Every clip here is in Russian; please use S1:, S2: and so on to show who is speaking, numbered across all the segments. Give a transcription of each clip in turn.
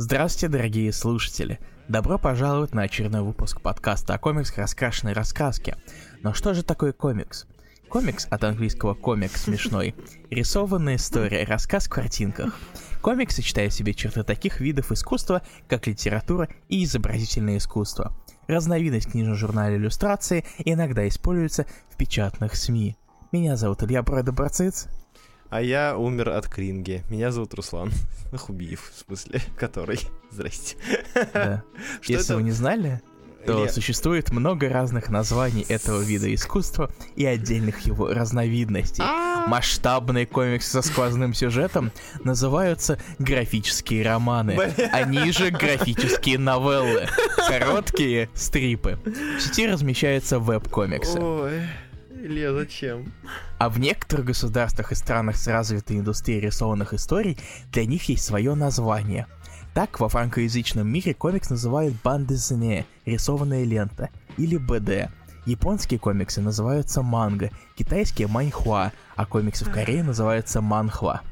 S1: Здравствуйте, дорогие слушатели! Добро пожаловать на очередной выпуск подкаста о комиксах раскрашенной раскраске. Но что же такое комикс? Комикс от английского комик смешной. Рисованная история, рассказ в картинках. Комикс сочетает в себе черты таких видов искусства, как литература и изобразительное искусство. Разновидность книжного журнала иллюстрации иногда используется в печатных СМИ. Меня зовут Илья Бродоборциц.
S2: А я умер от кринги. Меня зовут Руслан. Нахубиев, в смысле, который. Здрасте.
S1: Да. Если вы не знали, то Илья... существует много разных названий этого вида искусства и отдельных его разновидностей. А! Масштабные комиксы со сквозным сюжетом называются графические романы, они же графические новеллы, короткие стрипы. В сети размещаются веб-комиксы.
S2: Ой. Илья, зачем?
S1: А в некоторых государствах и странах с развитой индустрией рисованных историй для них есть свое название. Так, во франкоязычном мире комикс называют бандезне, рисованная лента, или БД. Японские комиксы называются манго, китайские маньхуа, а комиксы в Корее называются манхва.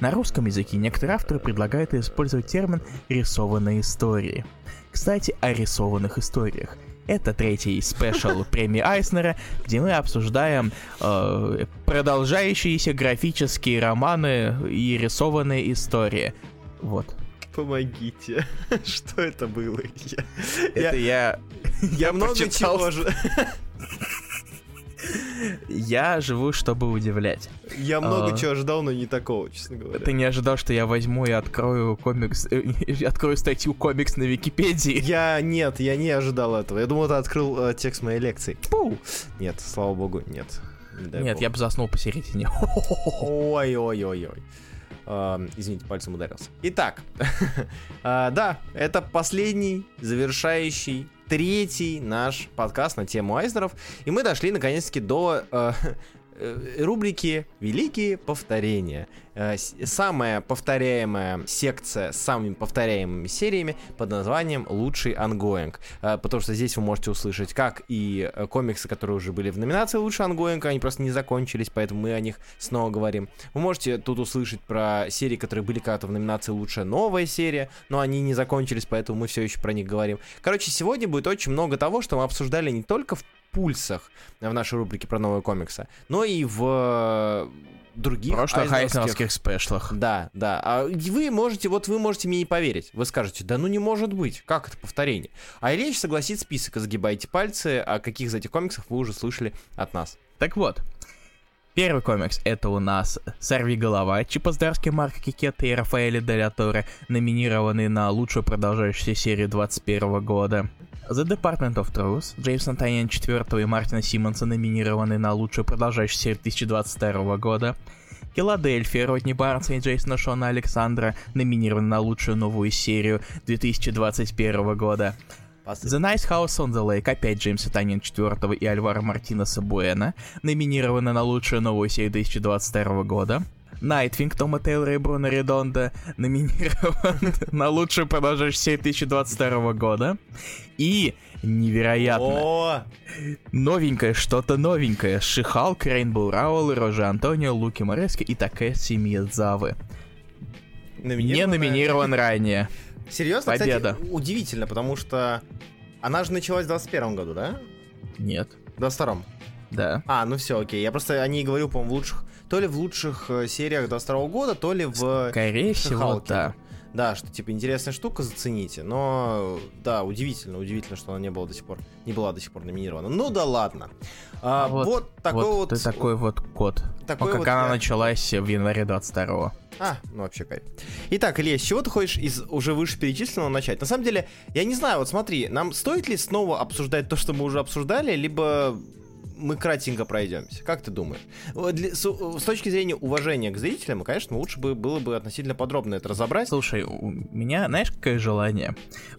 S1: На русском языке некоторые авторы предлагают использовать термин «рисованные истории». Кстати, о рисованных историях. Это третий спешл премии Айснера, где мы обсуждаем э, продолжающиеся графические романы и рисованные истории. Вот.
S2: Помогите. Что это было?
S1: Это я...
S2: Я, я много чего.
S1: Я живу, чтобы удивлять.
S2: Я много а, чего ожидал, но не такого, честно говоря.
S1: Ты не ожидал, что я возьму и открою комикс, э, открою статью комикс на Википедии?
S2: Я нет, я не ожидал этого. Я думал, ты открыл э, текст моей лекции. Пу! Нет, слава богу, нет.
S1: Не нет, я бы заснул посередине.
S2: Ой-ой-ой-ой. Uh, извините, пальцем ударился. Итак, uh, да, это последний завершающий третий наш подкаст на тему Айзнеров. И мы дошли наконец-таки до Э, рубрики «Великие повторения». Э, самая повторяемая секция с самыми повторяемыми сериями под названием «Лучший ongoing». Э, потому что здесь вы можете услышать как и комиксы, которые уже были в номинации «Лучший ongoing», они просто не закончились, поэтому мы о них снова говорим. Вы можете тут услышать про серии, которые были когда-то в номинации «Лучшая новая серия», но они не закончились, поэтому мы все еще про них говорим. Короче, сегодня будет очень много того, что мы обсуждали не только в пульсах в нашей рубрике про новые комиксы, но и в других
S1: прошлых айзеновских спешлах.
S2: Да, да. А вы можете, вот вы можете мне не поверить. Вы скажете, да ну не может быть, как это повторение? А Ильич согласит список, загибайте пальцы, о каких из этих комиксах вы уже слышали от нас.
S1: Так вот, Первый комикс — это у нас «Сорви голова», Чипоздарский Марк Кикетта и Рафаэля Деля Торе, номинированные на лучшую продолжающуюся серию 2021 года. The Department of Truth, Джеймса Тайен 4 и Мартина Симмонса номинированы на лучшую продолжающую серию 2022 года. Филадельфия, Родни Барнса и Джейсона Шона Александра номинированы на лучшую новую серию 2021 года. The Nice House on the Lake, опять Джеймса Танин 4 и Альвара Мартинеса Буэна, номинированы на лучшую новую серию 2022 года. Найтвинг Тома Тейлора и Бруно Редонда номинирован на лучшую продолжающую серию 2022 года. И невероятно. Новенькое, что-то новенькое. Шихал, Рейнбоу Рауэлл, Рожи Антонио, Луки Морески и Такэси Миядзавы. Не номинирован ранее.
S2: Серьезно, Победа. Кстати, удивительно, потому что она же началась в 21 году, да?
S1: Нет.
S2: В 22
S1: Да.
S2: А, ну все, окей. Я просто о ней говорю, по-моему, в лучших... То ли в лучших э, сериях 22 года, то ли в...
S1: Скорее всего, да.
S2: Да, что типа интересная штука, зацените. Но да, удивительно, удивительно, что она не была до сих пор, не была до сих пор номинирована. Ну да ладно.
S1: А, вот, вот такой вот, вот. такой вот код. Такой ну, как вот она я... началась в январе 22
S2: а, ну вообще кайф. Итак, Илья, с чего ты хочешь из уже вышеперечисленного начать? На самом деле, я не знаю, вот смотри, нам стоит ли снова обсуждать то, что мы уже обсуждали, либо мы кратенько пройдемся. Как ты думаешь? Для, с, с точки зрения уважения к зрителям, конечно, лучше бы было бы относительно подробно это разобрать.
S1: Слушай, у меня, знаешь, какое желание?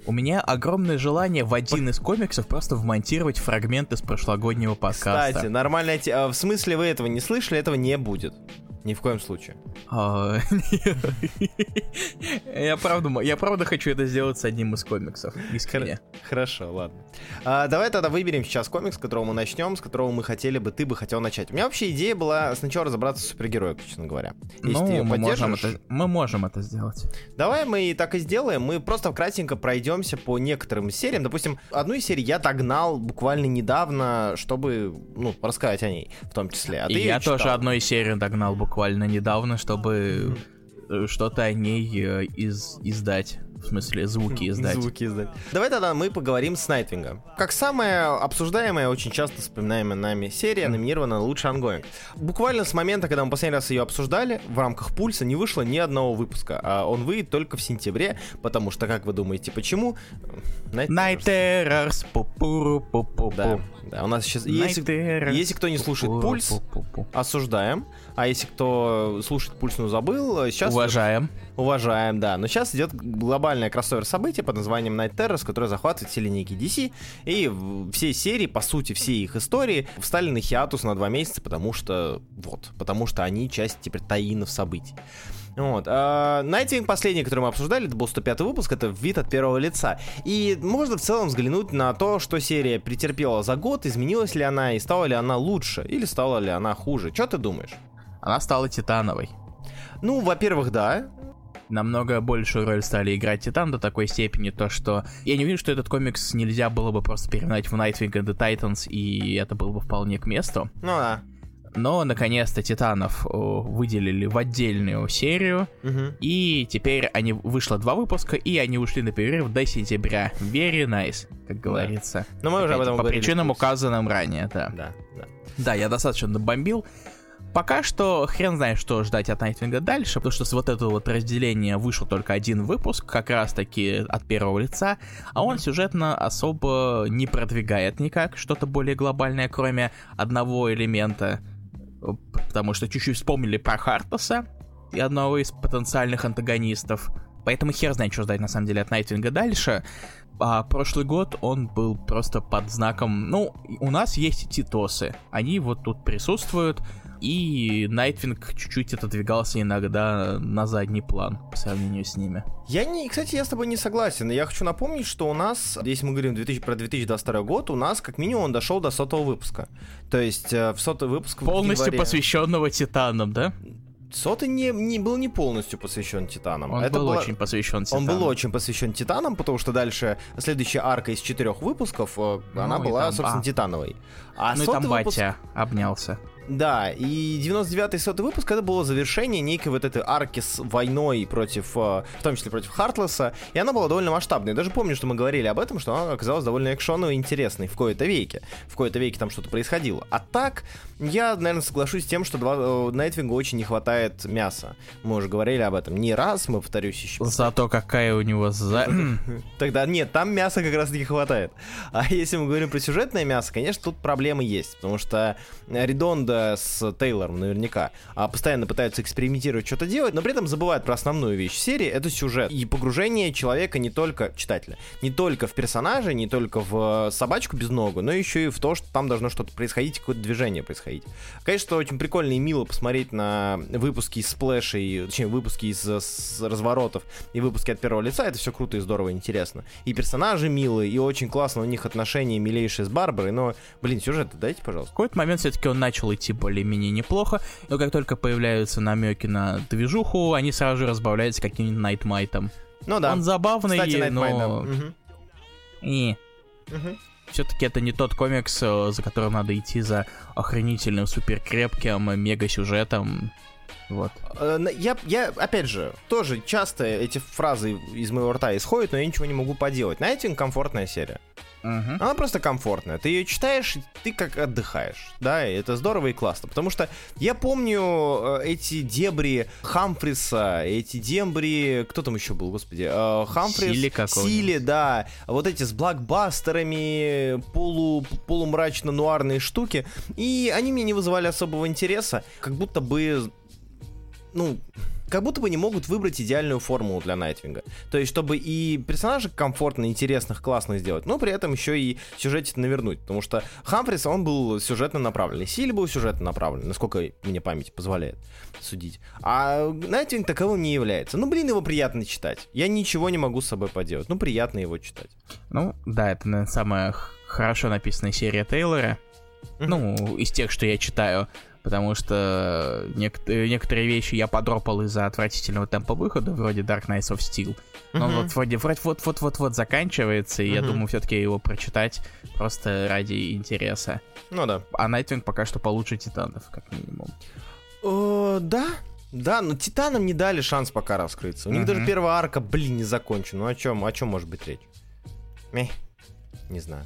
S1: У меня огромное желание в один из комиксов просто вмонтировать фрагменты с прошлогоднего подкаста.
S2: Кстати, нормально. А в смысле вы этого не слышали, этого не будет. Ни в коем случае.
S1: А, Я правда, я правда хочу это сделать с одним из комиксов. Искренне.
S2: Хорошо, ладно. А, давай тогда выберем сейчас комикс, с которого мы начнем, с которого мы хотели бы, ты бы хотел начать. У меня вообще идея была сначала разобраться с супергероем, честно говоря. Если
S1: Ну,
S2: ты
S1: мы можем, это, мы можем это сделать.
S2: Давай мы так и сделаем. Мы просто кратенько пройдемся по некоторым сериям. Допустим, одну из серий я догнал буквально недавно, чтобы, ну, рассказать о ней в том числе. А ты
S1: И я тоже
S2: читал.
S1: одной серию догнал буквально недавно, чтобы э, что-то о ней э, из, издать. В смысле, звуки издать.
S2: Звуки издать. Давай тогда мы поговорим с Найтвинга. Как самая обсуждаемая, очень часто вспоминаемая нами серия, номинирована на лучший ongoing. Буквально с момента, когда мы последний раз ее обсуждали, в рамках пульса не вышло ни одного выпуска. А он выйдет только в сентябре, потому что, как вы думаете, почему? Night
S1: Terrors.
S2: Да, да, у нас сейчас... Если, если кто не слушает пульс, осуждаем. А если кто слушает пульс, но забыл, сейчас...
S1: Уважаем.
S2: Уважаем, да. Но сейчас идет глобальное кроссовер событие под названием Night Terrors, которое захватывает все линейки DC. И все серии, по сути, все их истории встали на хиатус на два месяца, потому что... Вот. Потому что они часть теперь таинов событий. Вот. А, Найтвинг последний, который мы обсуждали, это был 105 выпуск, это вид от первого лица. И можно в целом взглянуть на то, что серия претерпела за год, изменилась ли она и стала ли она лучше, или стала ли она хуже. Что ты думаешь?
S1: Она стала титановой.
S2: Ну, во-первых, да,
S1: намного большую роль стали играть Титан до такой степени, то что я не вижу, что этот комикс нельзя было бы просто перегнать в Nightwing and the Titans, и это было бы вполне к месту.
S2: ну да.
S1: Но, наконец-то, Титанов выделили в отдельную серию,
S2: Мгм.
S1: и теперь они вышло два выпуска, и они ушли на перерыв до сентября. Very nice, как говорится.
S2: Но мы уже об этом
S1: По причинам, указанным ранее, да.
S2: Да, да.
S1: Да, я достаточно набомбил. Пока что хрен знает, что ждать от Найтвинга дальше, потому что с вот этого вот разделения вышел только один выпуск, как раз таки от первого лица, а он сюжетно особо не продвигает никак что-то более глобальное, кроме одного элемента, потому что чуть-чуть вспомнили про Хартаса и одного из потенциальных антагонистов. Поэтому хер знает, что ждать на самом деле от Найтвинга дальше. А прошлый год он был просто под знаком... Ну, у нас есть Титосы. Они вот тут присутствуют. И Найтвинг чуть-чуть отодвигался иногда на задний план по сравнению с ними.
S2: Я не, кстати, я с тобой не согласен. Я хочу напомнить, что у нас, если мы говорим 2000, про 2022 год, у нас как минимум он дошел до сотого выпуска. То есть э, в сотый выпуск
S1: Полностью
S2: январе-
S1: посвященного Титанам, да?
S2: Сотый не, не был не полностью посвящен Титанам.
S1: Он
S2: Это
S1: был
S2: была-
S1: очень посвящен
S2: Он
S1: Титанам.
S2: был очень посвящен Титанам, потому что дальше следующая арка из четырех выпусков, э, она
S1: Ну и
S2: была,
S1: там-
S2: собственно,
S1: а.
S2: Титановой. А
S1: Ну и там
S2: выпуск-
S1: батя обнялся.
S2: Да, и 99-й сотый выпуск это было завершение некой вот этой арки с войной против, э, в том числе против Хартлесса, и она была довольно масштабной. Я даже помню, что мы говорили об этом, что она оказалась довольно экшоновой и интересной в кои-то веке. В кои-то веке там что-то происходило. А так, я, наверное, соглашусь с тем, что два, э, Найтвингу очень не хватает мяса. Мы уже говорили об этом не раз, мы повторюсь еще.
S1: Зато какая у него за...
S2: Тогда нет, там мяса как раз не хватает. А если мы говорим про сюжетное мясо, конечно, тут проблемы есть, потому что Редонда с Тейлором наверняка а, постоянно пытаются экспериментировать, что-то делать, но при этом забывают про основную вещь серии, это сюжет. И погружение человека не только, читателя, не только в персонажа, не только в собачку без ногу, но еще и в то, что там должно что-то происходить, какое-то движение происходить. Конечно, очень прикольно и мило посмотреть на выпуски из сплэшей, точнее, выпуски из э, разворотов и выпуски от первого лица, это все круто и здорово и интересно. И персонажи милые, и очень классно у них отношения милейшие с Барбарой, но, блин, сюжет дайте,
S1: В
S2: пожалуйста.
S1: какой-то момент все-таки он начал идти более-менее неплохо, но как только появляются намеки на движуху, они сразу же разбавляются каким-нибудь Найтмайтом.
S2: Ну да.
S1: Он забавный,
S2: Кстати,
S1: но...
S2: Мгм.
S1: И
S2: Мгм.
S1: все-таки это не тот комикс, э, за которым надо идти за охренительным, суперкрепким, мега-сюжетом. Вот.
S2: Э, Я, я, опять же, тоже часто эти фразы из моего рта исходят, но я ничего не могу поделать. Найтинг комфортная серия.
S1: Мгм.
S2: Она просто комфортная. Ты ее читаешь, и ты как отдыхаешь. Да, и это здорово и классно. Потому что я помню э, эти дебри Хамфриса, эти дебри... Кто там еще был, господи? Э, Хамфрис,
S1: Сили какого-нибудь.
S2: Сили, да. Вот эти с блокбастерами, полу, полумрачно-нуарные штуки. И они мне не вызывали особого интереса. Как будто бы ну, как будто бы не могут выбрать идеальную формулу для Найтвинга. То есть, чтобы и персонажей комфортно, интересных, классных сделать, но при этом еще и сюжете навернуть. Потому что Хамфрис, он был сюжетно направленный. Силь был сюжетно направленный, насколько мне память позволяет судить. А Найтвинг таковым не является. Ну, блин, его приятно читать. Я ничего не могу с собой поделать. Ну, приятно его читать.
S1: Ну, да, это, наверное, самая хорошо написанная серия Тейлора. Ну, из тех, что я читаю потому что нек- некоторые вещи я подропал из-за отвратительного темпа выхода, вроде Dark Knights of Steel. Но mm-hmm. вот вроде вот-вот-вот-вот заканчивается, и mm-hmm. я думаю все-таки его прочитать просто ради интереса.
S2: Ну да.
S1: А Nightwing пока что получше Титанов, как минимум.
S2: О, да, да, но Титанам не дали шанс пока раскрыться. У них даже первая арка, блин, не закончена. Ну о чем, о чем может быть речь? Мeh. Не знаю.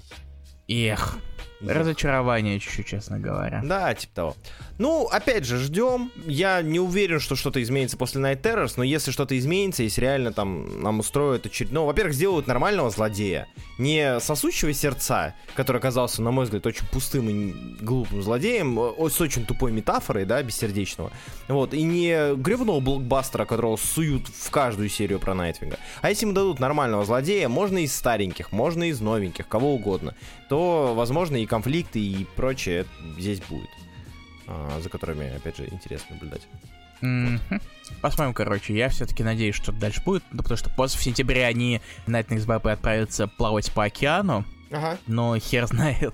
S1: Эх. Разочарование чуть-чуть, честно говоря.
S2: Да, типа того. Ну, опять же, ждем. Я не уверен, что что-то изменится после Night Terrors, но если что-то изменится, если реально там нам устроят очередного... Ну, во-первых, сделают нормального злодея. Не сосущего сердца, который оказался, на мой взгляд, очень пустым и глупым злодеем, с очень тупой метафорой, да, бессердечного. Вот, и не гребного блокбастера, которого суют в каждую серию про Найтвинга. А если им дадут нормального злодея, можно из стареньких, можно из новеньких, кого угодно, то, возможно, и конфликты и прочее здесь будет. А, за которыми, опять же, интересно наблюдать.
S1: Mm-hmm. Посмотрим, короче. Я все-таки надеюсь, что дальше будет, ну, потому что после в сентябре они на Nightwings отправятся плавать по океану. Ага. Но хер знает,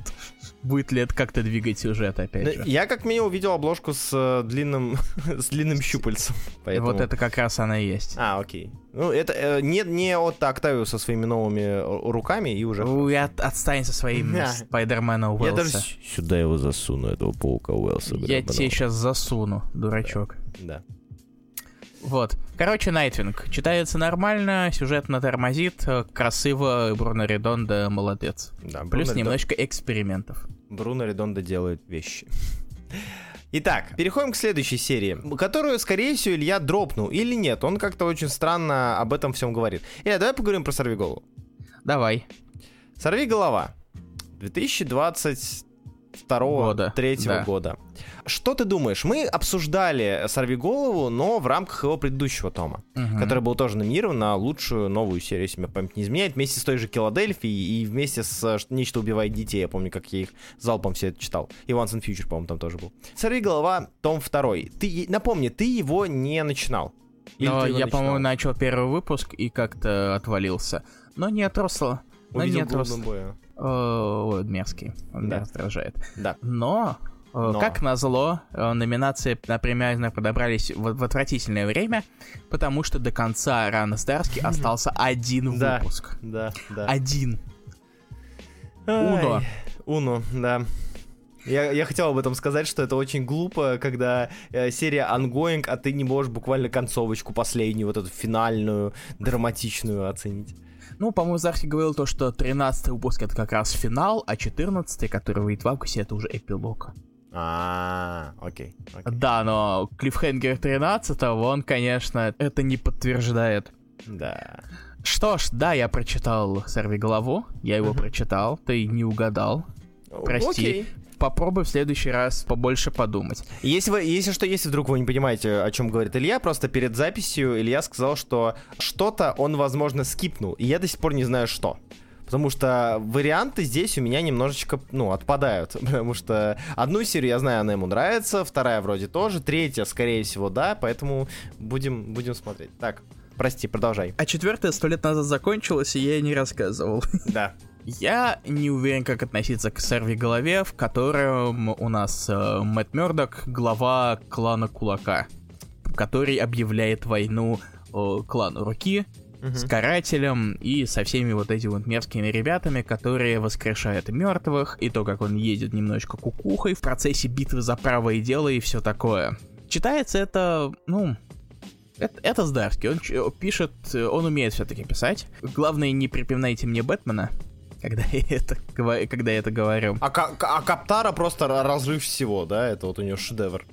S1: будет ли это как-то двигать сюжет, опять же.
S2: Я как минимум увидел обложку с э, длинным, с длинным щупальцем.
S1: Поэтому... Вот это как раз она и есть.
S2: А, окей. Ну, это э, не, не от Октавио со своими новыми э, руками и уже...
S1: Ой, от, отстань со своим да. Спайдермена Уэллса. Я даже
S2: сюда его засуну, этого паука Уэллса.
S1: Я тебе сейчас засуну, дурачок.
S2: Да. да.
S1: Вот. Короче, Найтвинг. Читается нормально, сюжетно тормозит, э, красиво, Бруно Редонда молодец. Да, Бруно Плюс Редон... экспериментов.
S2: Бруно Редонда делает вещи. Итак, переходим к следующей серии, которую, скорее всего, Илья дропнул или нет. Он как-то очень странно об этом всем говорит. Илья, давай поговорим про Сорви голову.
S1: Давай.
S2: Сорви голова. 2020 второго, года. третьего да. года. Что ты думаешь? Мы обсуждали «Сорви голову», но в рамках его предыдущего тома, угу. который был тоже номинирован на лучшую новую серию, если мне память не изменяет, вместе с той же «Киладельфией» и вместе с «Нечто убивает детей». Я помню, как я их залпом все это читал. И «Once and Future», по-моему, там тоже был. «Сорви голова», том второй. Ты, напомни, ты его не начинал.
S1: Или но я, по-моему, начал первый выпуск и как-то отвалился. Но не отросла. Но не отросла. Боя. О, мерзкий. Он да. меня раздражает.
S2: Да.
S1: Но Э, Но. Как назло, э, номинации на премиальных подобрались в, в отвратительное время, потому что до конца Рана Старски остался один выпуск.
S2: Да, да.
S1: Один. Уно.
S2: Уно, да. Я, я хотел об этом сказать, что это очень глупо, когда э, серия ongoing, а ты не можешь буквально концовочку последнюю, вот эту финальную, драматичную оценить.
S1: Ну, по-моему, Захи говорил то, что 13 выпуск это как раз финал, а 14 который выйдет в августе, это уже эпилог.
S2: А, окей,
S1: Да, но Клиффхенгер 13 он, конечно, это не подтверждает.
S2: Да.
S1: Что ж, да, я прочитал «Сорви голову», я его прочитал, ты не угадал. Прости. Окей. Попробуй в следующий раз побольше подумать.
S2: Если вы, если что, если вдруг вы не понимаете, о чем говорит Илья, просто перед записью Илья сказал, что что-то он, возможно, скипнул, и я до сих пор не знаю, что. Потому что варианты здесь у меня немножечко, ну, отпадают. Потому что одну серию я знаю, она ему нравится, вторая вроде тоже, третья, скорее всего, да, поэтому будем, будем смотреть. Так, прости, продолжай.
S1: А четвертая сто лет назад закончилась, и я не рассказывал.
S2: Да.
S1: Я не уверен, как относиться к серви голове, в котором у нас э, Мэтт Мёрдок, глава клана Кулака, который объявляет войну э, клану Руки, с карателем и со всеми вот этими вот мерзкими ребятами, которые воскрешают мертвых, и то, как он едет немножечко кукухой в процессе битвы за правое дело и все такое. Читается это, ну, это, это Здарский. Он пишет, он умеет все-таки писать. Главное, не припоминайте мне Бэтмена, когда я это, когда я это говорю.
S2: А, а Каптара просто разрыв всего, да? Это вот у него шедевр.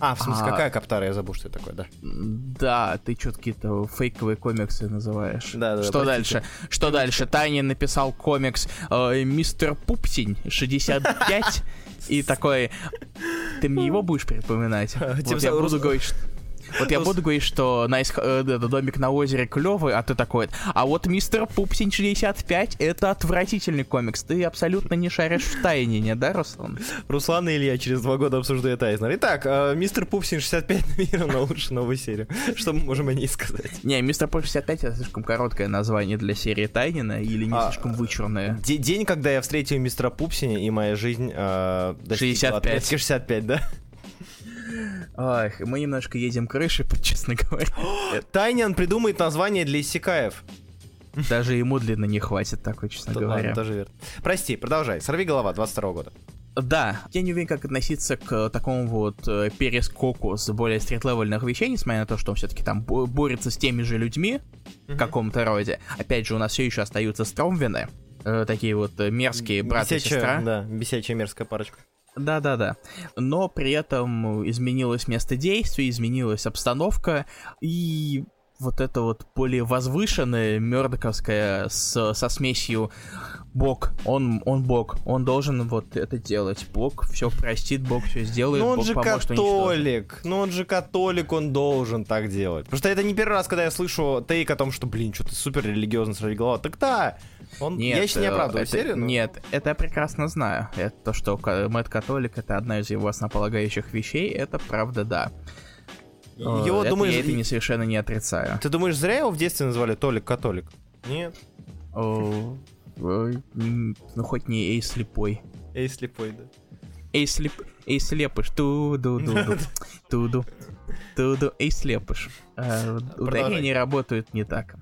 S2: А, в смысле, а... какая Каптара? Я забыл, что это такое, да.
S1: Да, ты что-то какие-то фейковые комиксы называешь.
S2: Да, да,
S1: Что дальше? Что дальше? Таня написал комикс э, «Мистер Пупсень 65» и такой... Ты мне его будешь припоминать? Вот я буду говорить, Вот я буду говорить, что э, домик на озере клевый, а ты такой, а вот мистер Пупсин 65 это отвратительный комикс. Ты абсолютно не шаришь в Тайнионе, да, Руслан?
S2: Руслан и Илья через два года обсуждают Айзнер. Итак, э, мистер Пупсин 65 номинирован на лучшую новую серию. Что мы можем о ней сказать?
S1: Не, мистер Пупсин 65 это слишком короткое название для серии Тайниона или не а, слишком вычурное?
S2: День, когда я встретил мистера Пупсина и моя жизнь э,
S1: 65.
S2: 65, да?
S1: Ах, мы немножко едем крышей, честно говоря.
S2: Тайниан придумает название для иссякаев.
S1: Даже ему длинно не хватит такой, честно говоря. Ладно,
S2: тоже верно. Прости, продолжай. Сорви голова 22 года.
S1: Да, я не уверен, как относиться к такому вот э, перескоку с более стрит-левельных вещей, несмотря на то, что он все-таки там борется с теми же людьми mm-hmm. в каком-то роде. Опять же, у нас все еще остаются Стромвины, э, такие вот э, мерзкие брат бесячая, и сестра.
S2: Да, бесячая мерзкая парочка.
S1: Да-да-да. Но при этом изменилось место действия, изменилась обстановка, и вот это вот более возвышенное мердоковское с, со смесью Бог, он, он Бог, он должен вот это делать. Бог все простит, Бог все сделает,
S2: Но он
S1: Бог
S2: же поможет католик, ну он же католик, он должен так делать. Потому что это не первый раз, когда я слышу тейк о том, что, блин, что-то супер религиозно сради голова. Так да, он,
S1: нет,
S2: я еще не оправдываю
S1: это,
S2: серию. Но...
S1: Нет, это я прекрасно знаю. Это то, что Мэтт Католик это одна из его основополагающих вещей, это правда да. Его, это, думаешь, я это не совершенно не отрицаю.
S2: Ты думаешь, зря его в детстве назвали Толик Католик? Нет.
S1: О, ну хоть не Эй слепой.
S2: Эй слепой, да.
S1: Эй слеп... Эй слепыш. Ту-ду-ду-ду. Туду. Туду. Эй слепыш. А, ударения работают не так.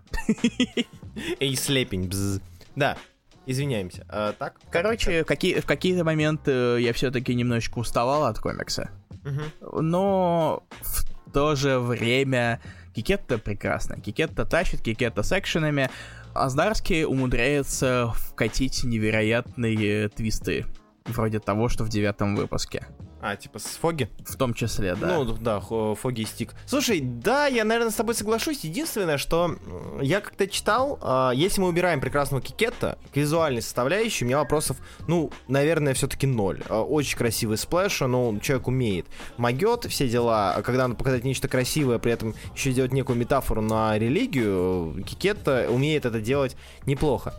S2: Эй слепень. Бз. Да, извиняемся. А, так?
S1: Короче, какие, в какие-то моменты я все-таки немножечко уставал от комикса. Угу. Но в то же время Кекетто прекрасно. Кекетто тащит, Кекетто с экшенами. А Здарский умудряется вкатить невероятные твисты. Вроде того, что в девятом выпуске.
S2: А, типа с Фогги?
S1: В том числе, да.
S2: Ну, да, Фогги и Стик. Слушай, да, я, наверное, с тобой соглашусь. Единственное, что я как-то читал, э, если мы убираем прекрасного Кекетто, к визуальной составляющей, у меня вопросов, ну, наверное, все-таки ноль. Э, очень красивый splash, но человек умеет. Могет все дела, а когда надо показать нечто красивое, при этом еще сделать некую метафору на религию, Кекетто умеет это делать неплохо.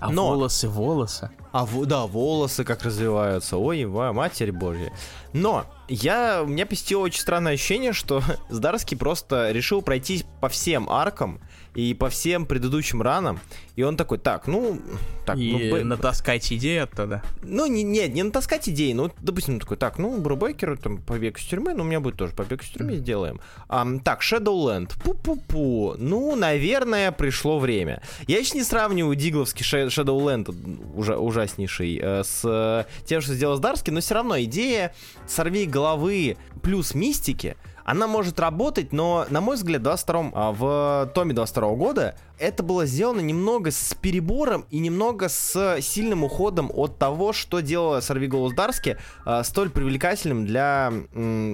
S1: А Но... волосы, волосы.
S2: А, да, волосы как развеваются. Ой, матерь божья. Но я, у меня посетило очень странное ощущение, что Здарский просто решил пройтись по всем аркам и по всем предыдущим ранам. И он такой, так, ну... Так,
S1: и
S2: ну,
S1: натаскать идеи оттуда?
S2: Ну, не, нет, не натаскать идеи. Ну, допустим, он такой, так, ну, Брубейкер, там, побег из тюрьмы, ну, у меня будет тоже побег из тюрьмы, сделаем. А, так, Shadowland, пу-пу-пу. Ну, наверное, пришло время. Я еще не сравниваю дигловский Shadowland, уже ужаснейший, э, с э, тем, что сделал Здарский, но все равно идея «сорви головы» плюс мистики — она может работать, но, на мой взгляд, 22 а, в томе 22 года это было сделано немного с перебором и немного с сильным уходом от того, что делала Сорви Голос Дарски, а, столь привлекательным для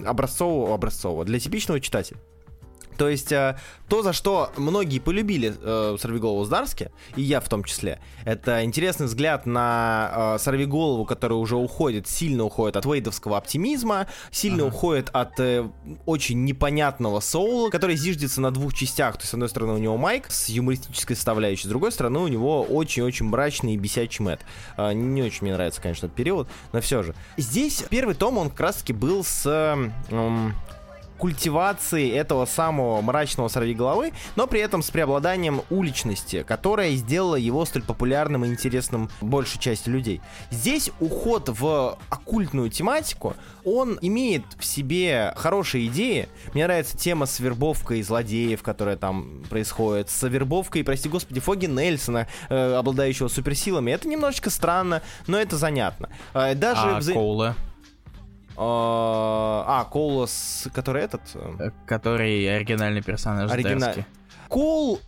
S2: образцового, образцового, для типичного читателя. То есть э, то, за что многие полюбили э, Сорвиголову Здарски, и я в том числе, это интересный взгляд на э, Сорвиголову, который уже уходит, сильно уходит от вейдовского оптимизма, сильно ага. уходит от э, очень непонятного соула, который зиждется на двух частях. То есть, с одной стороны, у него Майк с юмористической составляющей, с другой стороны, у него очень-очень мрачный и бесячий Мэтт. Э, не очень мне нравится, конечно, этот период, но все же. Здесь первый том, он как раз-таки был с... Э, культивации этого самого мрачного сорвиголовы, но при этом с преобладанием уличности, которая сделала его столь популярным и интересным большей части людей. Здесь уход в оккультную тематику, он имеет в себе хорошие идеи. Мне нравится тема с вербовкой злодеев, которая там происходит, с вербовкой, прости господи, Фоги Нельсона, э, обладающего суперсилами. Это немножечко странно, но это занятно.
S1: Э, даже а вза... Коула?
S2: А, а, Коулос, который этот?
S1: Э, который оригинальный персонаж Оригина...
S2: Коул,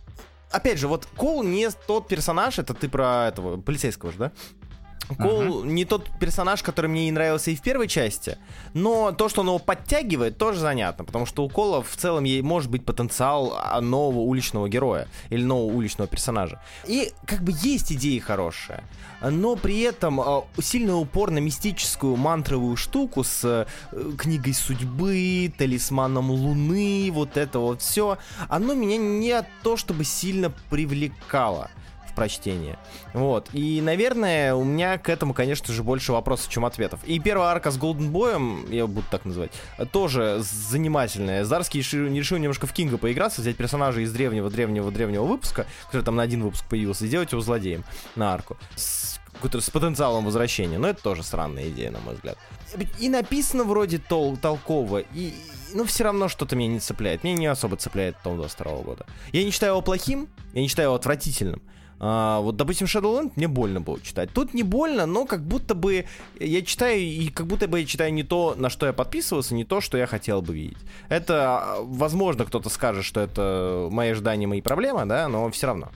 S2: опять же, вот Коул не тот персонаж, это ты про этого полицейского же, да? Кол не тот персонаж, который мне не нравился и в первой части, но то, что он его подтягивает, тоже занятно, потому что у Кола в целом ей может быть потенциал а, нового уличного героя или нового уличного персонажа. И как бы есть идеи хорошие, но при этом э, сильный упор на мистическую мантровую штуку с э, книгой судьбы, талисманом луны, вот это вот все, оно меня не то чтобы сильно привлекало в прочтение. Вот. И, наверное, у меня к этому, конечно же, больше вопросов, чем ответов. И первая арка с Голден Боем, я буду так называть, тоже занимательная. Зарский решил, решил немножко в Кинга поиграться, взять персонажа из древнего-древнего-древнего выпуска, который там на один выпуск появился, и сделать его злодеем на арку. С с потенциалом возвращения. Но это тоже странная идея, на мой взгляд. И написано вроде тол толково, и, но все равно что-то меня не цепляет. Меня не особо цепляет Том 22 года. Я не считаю его плохим, я не считаю его отвратительным. А, вот, допустим, Shadowland мне больно было читать. Тут не больно, но как будто бы я читаю, и как будто бы я читаю не то, на что я подписывался, не то, что я хотел бы видеть. Это, возможно, кто-то скажет, что это мои ожидания, мои проблемы, да, но все равно.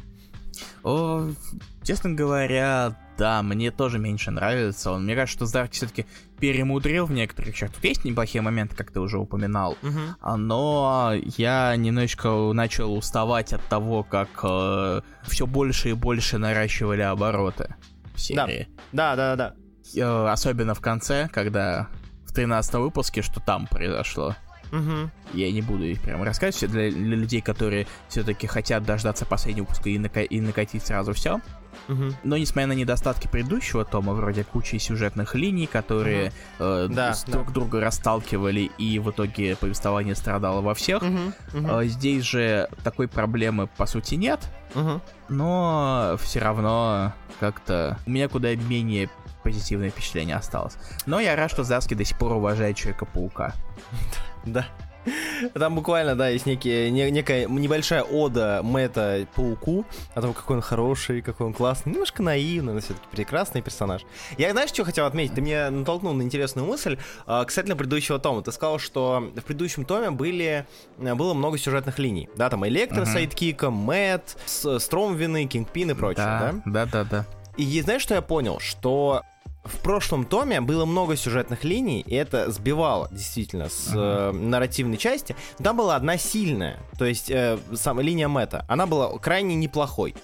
S1: О, честно говоря, да, мне тоже меньше нравится. Он, мне кажется, что Зарк все-таки перемудрил в некоторых частях. Тут есть неплохие моменты, как ты уже упоминал. Uh-huh. Но я немножечко начал уставать от того, как э, все больше и больше наращивали обороты серии.
S2: Да, да, да,
S1: да. Э, особенно в конце, когда в 13 выпуске, что там произошло.
S2: Угу.
S1: Я не буду их прям рассказывать. Для, для людей, которые все-таки хотят дождаться последнего выпуска и, нака- и накатить сразу все.
S2: Угу.
S1: Но несмотря на недостатки предыдущего тома, вроде кучи сюжетных линий, которые угу. э, да, друг да. друга расталкивали, и в итоге повествование страдало во всех, угу. Угу. Э, здесь же такой проблемы по сути нет.
S2: Угу.
S1: Но все равно как-то у меня куда менее позитивное впечатление осталось. Но я рад, что Заски до сих пор уважает Человека-паука.
S2: Да. Там буквально, да, есть некие, не, некая небольшая ода Мэтта Пауку о том, какой он хороший, какой он классный. Немножко наивный, но все-таки прекрасный персонаж. Я, знаешь, что хотел отметить? Ты меня натолкнул на интересную мысль э, касательно предыдущего тома. Ты сказал, что в предыдущем томе были, было много сюжетных линий. Да, там Электро, uh-huh. Сайдкика, Мэтт, Стромвины, Кингпин и прочее, да?
S1: Да, да, да.
S2: И знаешь, что я понял? Что в прошлом томе было много сюжетных линий, и это сбивало действительно с э, нарративной части. Там была одна сильная, то есть э, сам, линия Мэтта. Она была крайне неплохой.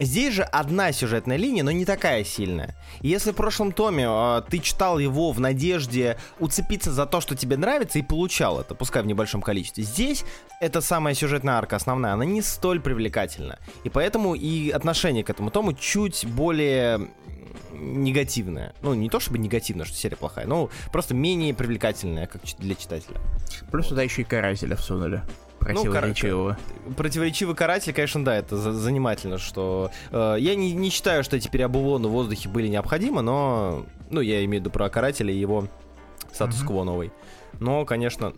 S2: Здесь же одна сюжетная линия, но не такая сильная. И если в прошлом томе э, ты читал его в надежде уцепиться за то, что тебе нравится, и получал это, пускай в небольшом количестве, здесь эта самая сюжетная арка основная, она не столь привлекательна. И поэтому и отношение к этому тому чуть более негативная. Ну, не то чтобы негативная, что серия плохая, но просто менее привлекательная, как для читателя.
S1: Плюс вот. туда еще и карателя всунули. Противоречивого.
S2: Ну, противоречивый каратель, конечно, да, это занимательно, что... Э, я не, не считаю, что эти переобувоны в воздухе были необходимы, но... Ну, я имею в виду про карателя и его статус-кво mm-hmm. новый. Но, конечно,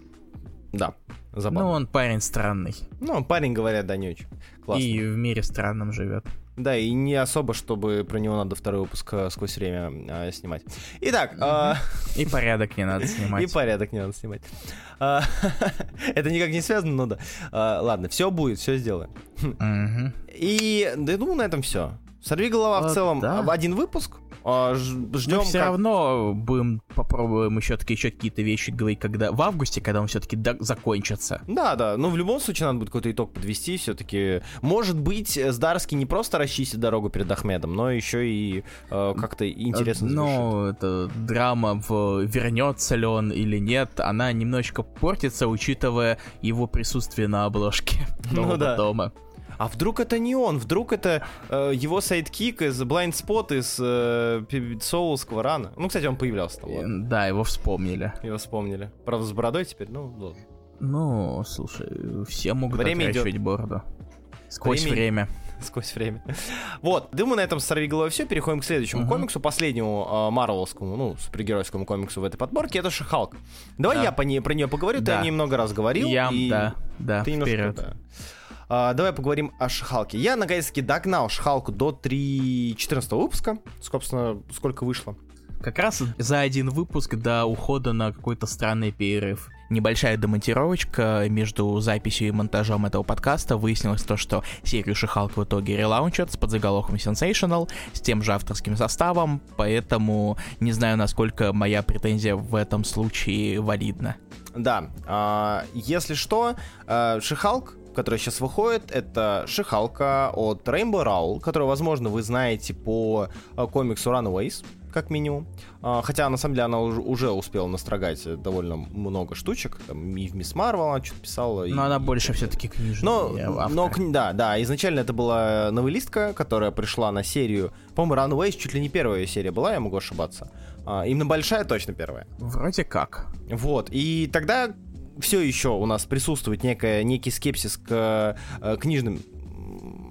S2: да, забавно.
S1: Ну, он парень странный.
S2: Ну, парень, говорят, да, не очень.
S1: Классный. И в мире странном живет.
S2: Да, и не особо, чтобы про него надо второй выпуск э, сквозь время э, снимать. Итак... Э...
S1: И порядок не надо снимать.
S2: И порядок не надо снимать. Э, это никак не связано, но да. Э, ладно, все будет, все сделаем. И, да, я думаю, на этом все. Сорви голова в целом один выпуск. А, ждем.
S1: все как... равно будем попробуем еще таки еще какие-то вещи говорить, когда в августе, когда он все-таки до... закончится.
S2: Да, да. Но в любом случае надо будет какой-то итог подвести. Все-таки, может быть, Здарский не просто расчистит дорогу перед Ахмедом, но еще и э, как-то интересно
S1: Но это драма в вернется ли он или нет, она немножечко портится, учитывая его присутствие на обложке ну, да. дома.
S2: А вдруг это не он? Вдруг это э, его сайдкик из Blind Spot из э, Соулского рана? Ну, кстати, он появлялся там.
S1: Ладно. Да, его вспомнили.
S2: Его вспомнили. Правда, с бородой теперь, ну, ладно.
S1: Ну, слушай, все могут время отращивать идет. бороду. Сквозь время. время.
S2: Сквозь время. Вот, думаю, на этом Сорвиголовой все. Переходим к следующему uh-huh. комиксу, последнему э, марвеловскому, ну, супергеройскому комиксу в этой подборке. Это She-Hulk. Давай да. я по ней, про нее поговорю. Да. Ты о ней много раз говорил.
S1: Я, и... да, да,
S2: ты немножко, вперед. Да. А, давай поговорим о Шхалке. Я наконец-таки догнал Шхалку до 3... 14 выпуска. Собственно, сколько вышло.
S1: Как раз за один выпуск до ухода на какой-то странный перерыв. небольшая демонтировочка между записью и монтажом этого подкаста. Выяснилось то, что серию Шихалк в итоге релаунчат с подзаголовком Sensational, с тем же авторским составом, поэтому не знаю, насколько моя претензия в этом случае валидна.
S2: Да, а, если что, а, Шихалк которая сейчас выходит, это Шихалка от Rainbow Rowell, которую, возможно, вы знаете по а, комиксу Runaways как минимум. А, хотя, на самом деле, она уже, успела настрогать довольно много штучек. Там, и в Мисс Марвел она что-то писала.
S1: Но
S2: и,
S1: она больше все-таки книжная.
S2: Но, но, да, да, изначально это была новелистка, которая пришла на серию. По-моему, Runaways чуть ли не первая серия была, я могу ошибаться. А, именно большая, точно первая.
S1: Вроде как.
S2: Вот, и тогда все еще у нас присутствует некая, некий скепсис к э, книжным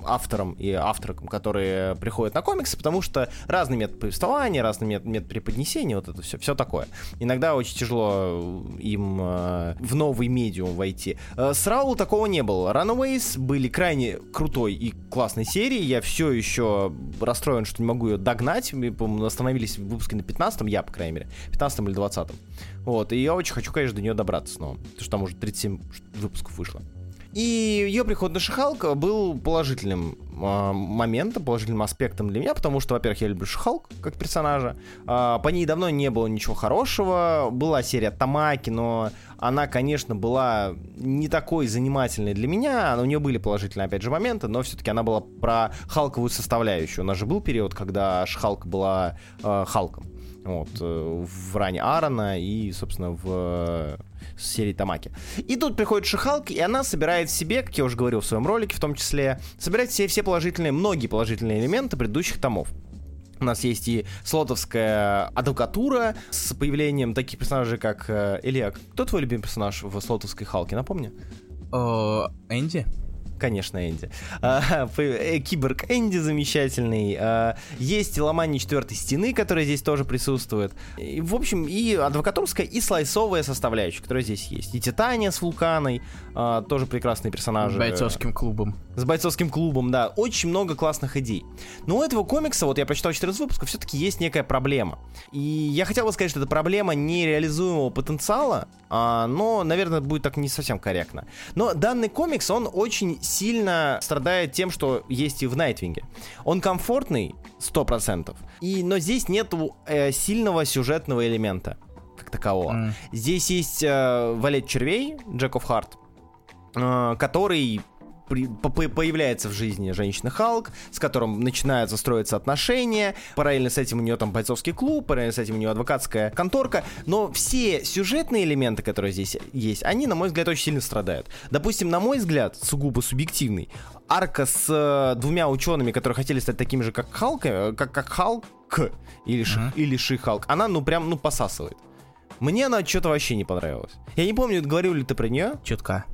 S2: авторам и авторкам, которые приходят на комиксы, потому что разный метод повествования, разный метод, метод преподнесения, вот это все, все такое. Иногда очень тяжело им э, в новый медиум войти. Э, с Раул такого не было. Runaways были крайне крутой и классной серией. Я все еще расстроен, что не могу ее догнать. Мы, остановились в выпуске на 15-м, я, по крайней мере, 15 или 20 -м. Вот, и я очень хочу, конечно, до нее добраться снова, потому что там уже 37 выпусков вышло. И ее приход на Шихалк был положительным э, моментом, положительным аспектом для меня, потому что, во-первых, я люблю Шихалк как персонажа. Э, по ней давно не было ничего хорошего. Была серия Тамаки, но она, конечно, была не такой занимательной для меня. У нее были положительные, опять же, моменты, но все-таки она была про Халковую составляющую. У нас же был период, когда Шихалк была э, Халком. Вот, э, в ране Аарона и, собственно, в с серии Тамаки. И тут приходит Шихалк, и она собирает в себе, как я уже говорил в своем ролике в том числе, собирает все, все положительные, многие положительные элементы предыдущих томов. У нас есть и слотовская адвокатура с появлением таких персонажей, как э, Илья. Кто твой любимый персонаж в слотовской Халке, напомни?
S1: Энди.
S2: Конечно, Энди. А, э, киборг Энди замечательный. А, есть ломание четвертой стены, которая здесь тоже присутствует. И, в общем, и адвокатурская, и слайсовая составляющая, которая здесь есть. И Титания с Вулканой, а, тоже прекрасные персонажи. С
S1: бойцовским клубом.
S2: С бойцовским клубом, да. Очень много классных идей. Но у этого комикса, вот я прочитал 14 выпусков, все-таки есть некая проблема. И я хотел бы сказать, что это проблема нереализуемого потенциала, но, наверное, будет так не совсем корректно. Но данный комикс, он очень сильно страдает тем, что есть и в Найтвинге. Он комфортный, 100%, и, но здесь нет э, сильного сюжетного элемента как такового. Mm. Здесь есть э, Валет Червей, Джек оф Харт, э, который при, по, появляется в жизни женщина Халк, с которым начинаются строиться отношения. Параллельно с этим у нее там бойцовский клуб, параллельно с этим у нее адвокатская конторка. Но все сюжетные элементы, которые здесь есть, они, на мой взгляд, очень сильно страдают. Допустим, на мой взгляд, сугубо субъективный, арка с э, двумя учеными, которые хотели стать такими же, как Халк, э, как, как Халк или, uh-huh. Ши, или Ши Халк, она, ну, прям, ну, посасывает. Мне она что-то вообще не понравилась. Я не помню, говорил ли ты про нее?
S1: Чутка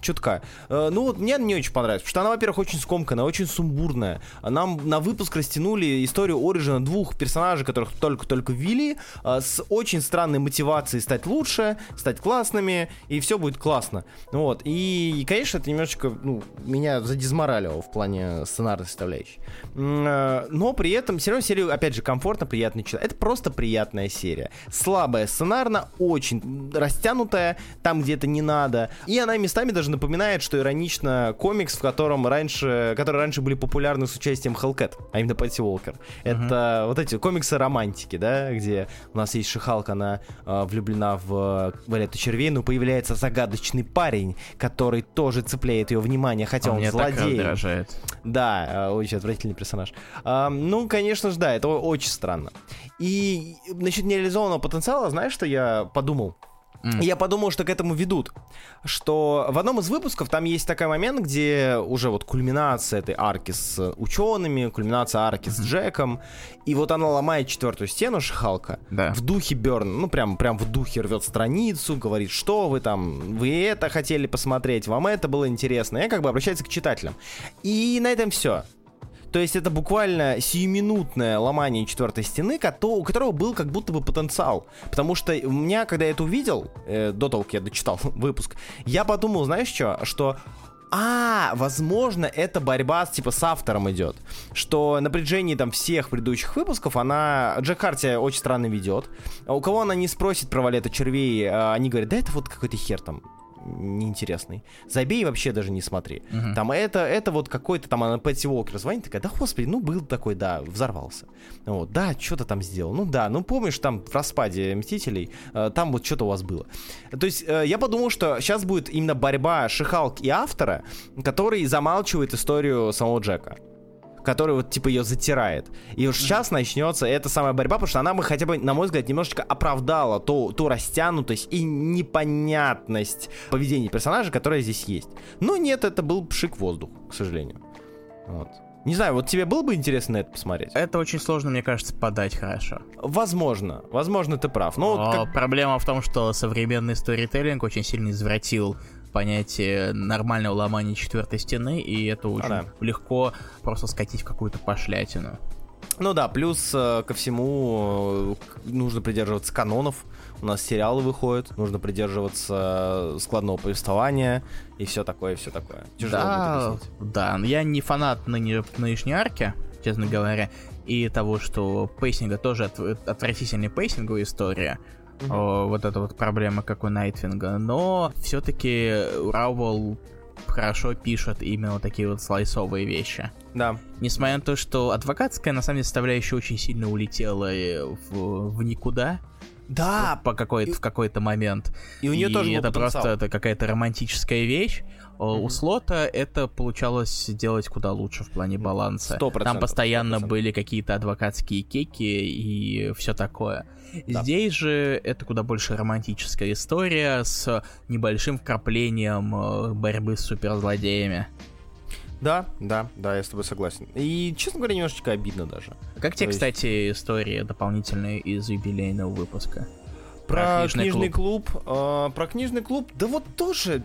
S2: чутка. Э, ну вот мне не очень понравилось, потому что она, во-первых, очень скомканная, очень сумбурная. Нам на выпуск растянули историю Ориджина двух персонажей, которых только-только ввели, э, с очень странной мотивацией стать лучше, стать классными, и все будет классно. Вот. И, конечно, это немножечко ну, меня задизморалило в плане сценарной составляющей. Э, но при этом все равно серию, опять же, комфортно, приятно читать. Это просто приятная серия. Слабая сценарно, очень растянутая, там где-то не надо. И она местами даже напоминает, что иронично комикс, в котором раньше, которые раньше были популярны с участием Hellcat, а именно Пэтти Уолкер. Uh-huh. Это вот эти комиксы романтики, да, где у нас есть Шихалка, она э, влюблена в Валету Червей, но появляется загадочный парень, который тоже цепляет ее внимание, хотя а он злодей.
S1: Так
S2: да, э, очень отвратительный персонаж. Э, ну, конечно же, да, это очень странно. И насчет нереализованного потенциала, знаешь, что я подумал? Mm. Я подумал, что к этому ведут. Что в одном из выпусков там есть такой момент, где уже вот кульминация этой арки с учеными, кульминация арки с Джеком, и вот она ломает четвертую стену Шихалка
S1: да.
S2: в духе Берн, ну прям, прям в духе рвет страницу, говорит, что вы там, вы это хотели посмотреть, вам это было интересно. И как бы обращается к читателям. И на этом все. То есть это буквально сиюминутное ломание четвертой стены, у которого был как будто бы потенциал. Потому что у меня, когда я это увидел, э, до того, как я дочитал выпуск, я подумал, знаешь что, что А, возможно, это борьба типа с автором идет. Что на протяжении там всех предыдущих выпусков она Джек Харти очень странно ведет. А у кого она не спросит про валета червей, а они говорят, да это вот какой-то хер там неинтересный. Забей вообще даже не смотри. Uh-huh. Там это, это вот какой-то там она Пэтти Уокер звонит, такая, да господи, ну был такой, да, взорвался. Вот, да, что-то там сделал. Ну да, ну помнишь, там в распаде Мстителей, э, там вот что-то у вас было. То есть э, я подумал, что сейчас будет именно борьба Шихалк и автора, который замалчивает историю самого Джека который вот типа ее затирает. И уж сейчас начнется эта самая борьба, потому что она бы хотя бы, на мой взгляд, немножечко оправдала ту, ту растянутость и непонятность поведения персонажа, которая здесь есть. Но нет, это был пшик воздух, к сожалению. Вот. Не знаю, вот тебе было бы интересно это посмотреть?
S1: Это очень сложно, мне кажется, подать хорошо.
S2: Возможно, возможно, ты прав. Но,
S1: Но как... проблема в том, что современный сторителлинг очень сильно извратил понятие нормального ломания четвертой стены, и это очень а, да. легко просто скатить в какую-то пошлятину.
S2: Ну да, плюс э, ко всему э, нужно придерживаться канонов. У нас сериалы выходят, нужно придерживаться складного повествования и все такое, все такое.
S1: Тяжело да, да, я не фанат ныне, нынешней арки, честно говоря, и того, что пейсинга тоже от, отвратительная пейсинговая история mm-hmm. вот эта вот проблема, как у Найтвинга. Но все-таки Рауэлл хорошо пишет именно такие вот слайсовые вещи.
S2: Да.
S1: Несмотря на то, что адвокатская, на самом деле, составляющая очень сильно улетела в, в никуда.
S2: Да.
S1: По какой-то, и... в какой-то момент.
S2: И у нее и тоже
S1: это просто это какая-то романтическая вещь. Mm-hmm. У слота это получалось делать куда лучше в плане баланса. 100%, Там постоянно 100%. были какие-то адвокатские кеки и все такое. Да. Здесь же это куда больше романтическая история с небольшим вкраплением э, борьбы с суперзлодеями.
S2: Да, да, да, я с тобой согласен. И, честно говоря, немножечко обидно даже.
S1: Как тебе, есть... кстати, история дополнительная из юбилейного выпуска?
S2: Про, про книжный, книжный клуб. клуб э, про книжный клуб, да вот тоже,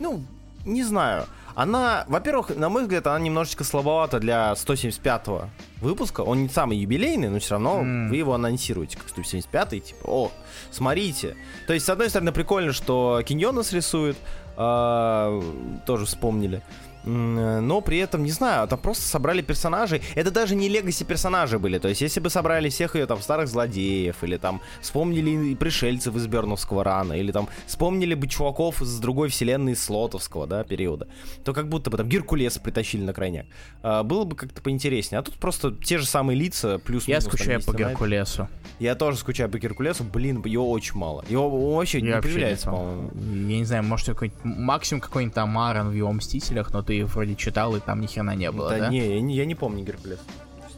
S2: ну, не знаю. Она, во-первых, на мой взгляд, она немножечко слабовата для 175-го выпуска. Он не самый юбилейный, но все равно mm. вы его анонсируете как 175-й, типа, о, смотрите. То есть, с одной стороны, прикольно, что Киньонас рисует, э, тоже вспомнили но при этом, не знаю, там просто собрали персонажей. Это даже не легаси персонажи были. То есть, если бы собрали всех ее там старых злодеев, или там вспомнили пришельцев из Берновского рана, или там вспомнили бы чуваков из другой вселенной из Слотовского, да, периода, то как будто бы там Геркулеса притащили на крайняк. А, было бы как-то поинтереснее. А тут просто те же самые лица, плюс
S1: Я скучаю по Геркулесу.
S2: Я тоже скучаю по Геркулесу. Блин, его очень мало. Его вообще Я не появляется, по-моему.
S1: Я не знаю, может, какой максимум какой-нибудь там Аран в его Мстителях, но ты вроде читал, и там ни хрена не было, да?
S2: да? не, я не, я не помню Геркулес.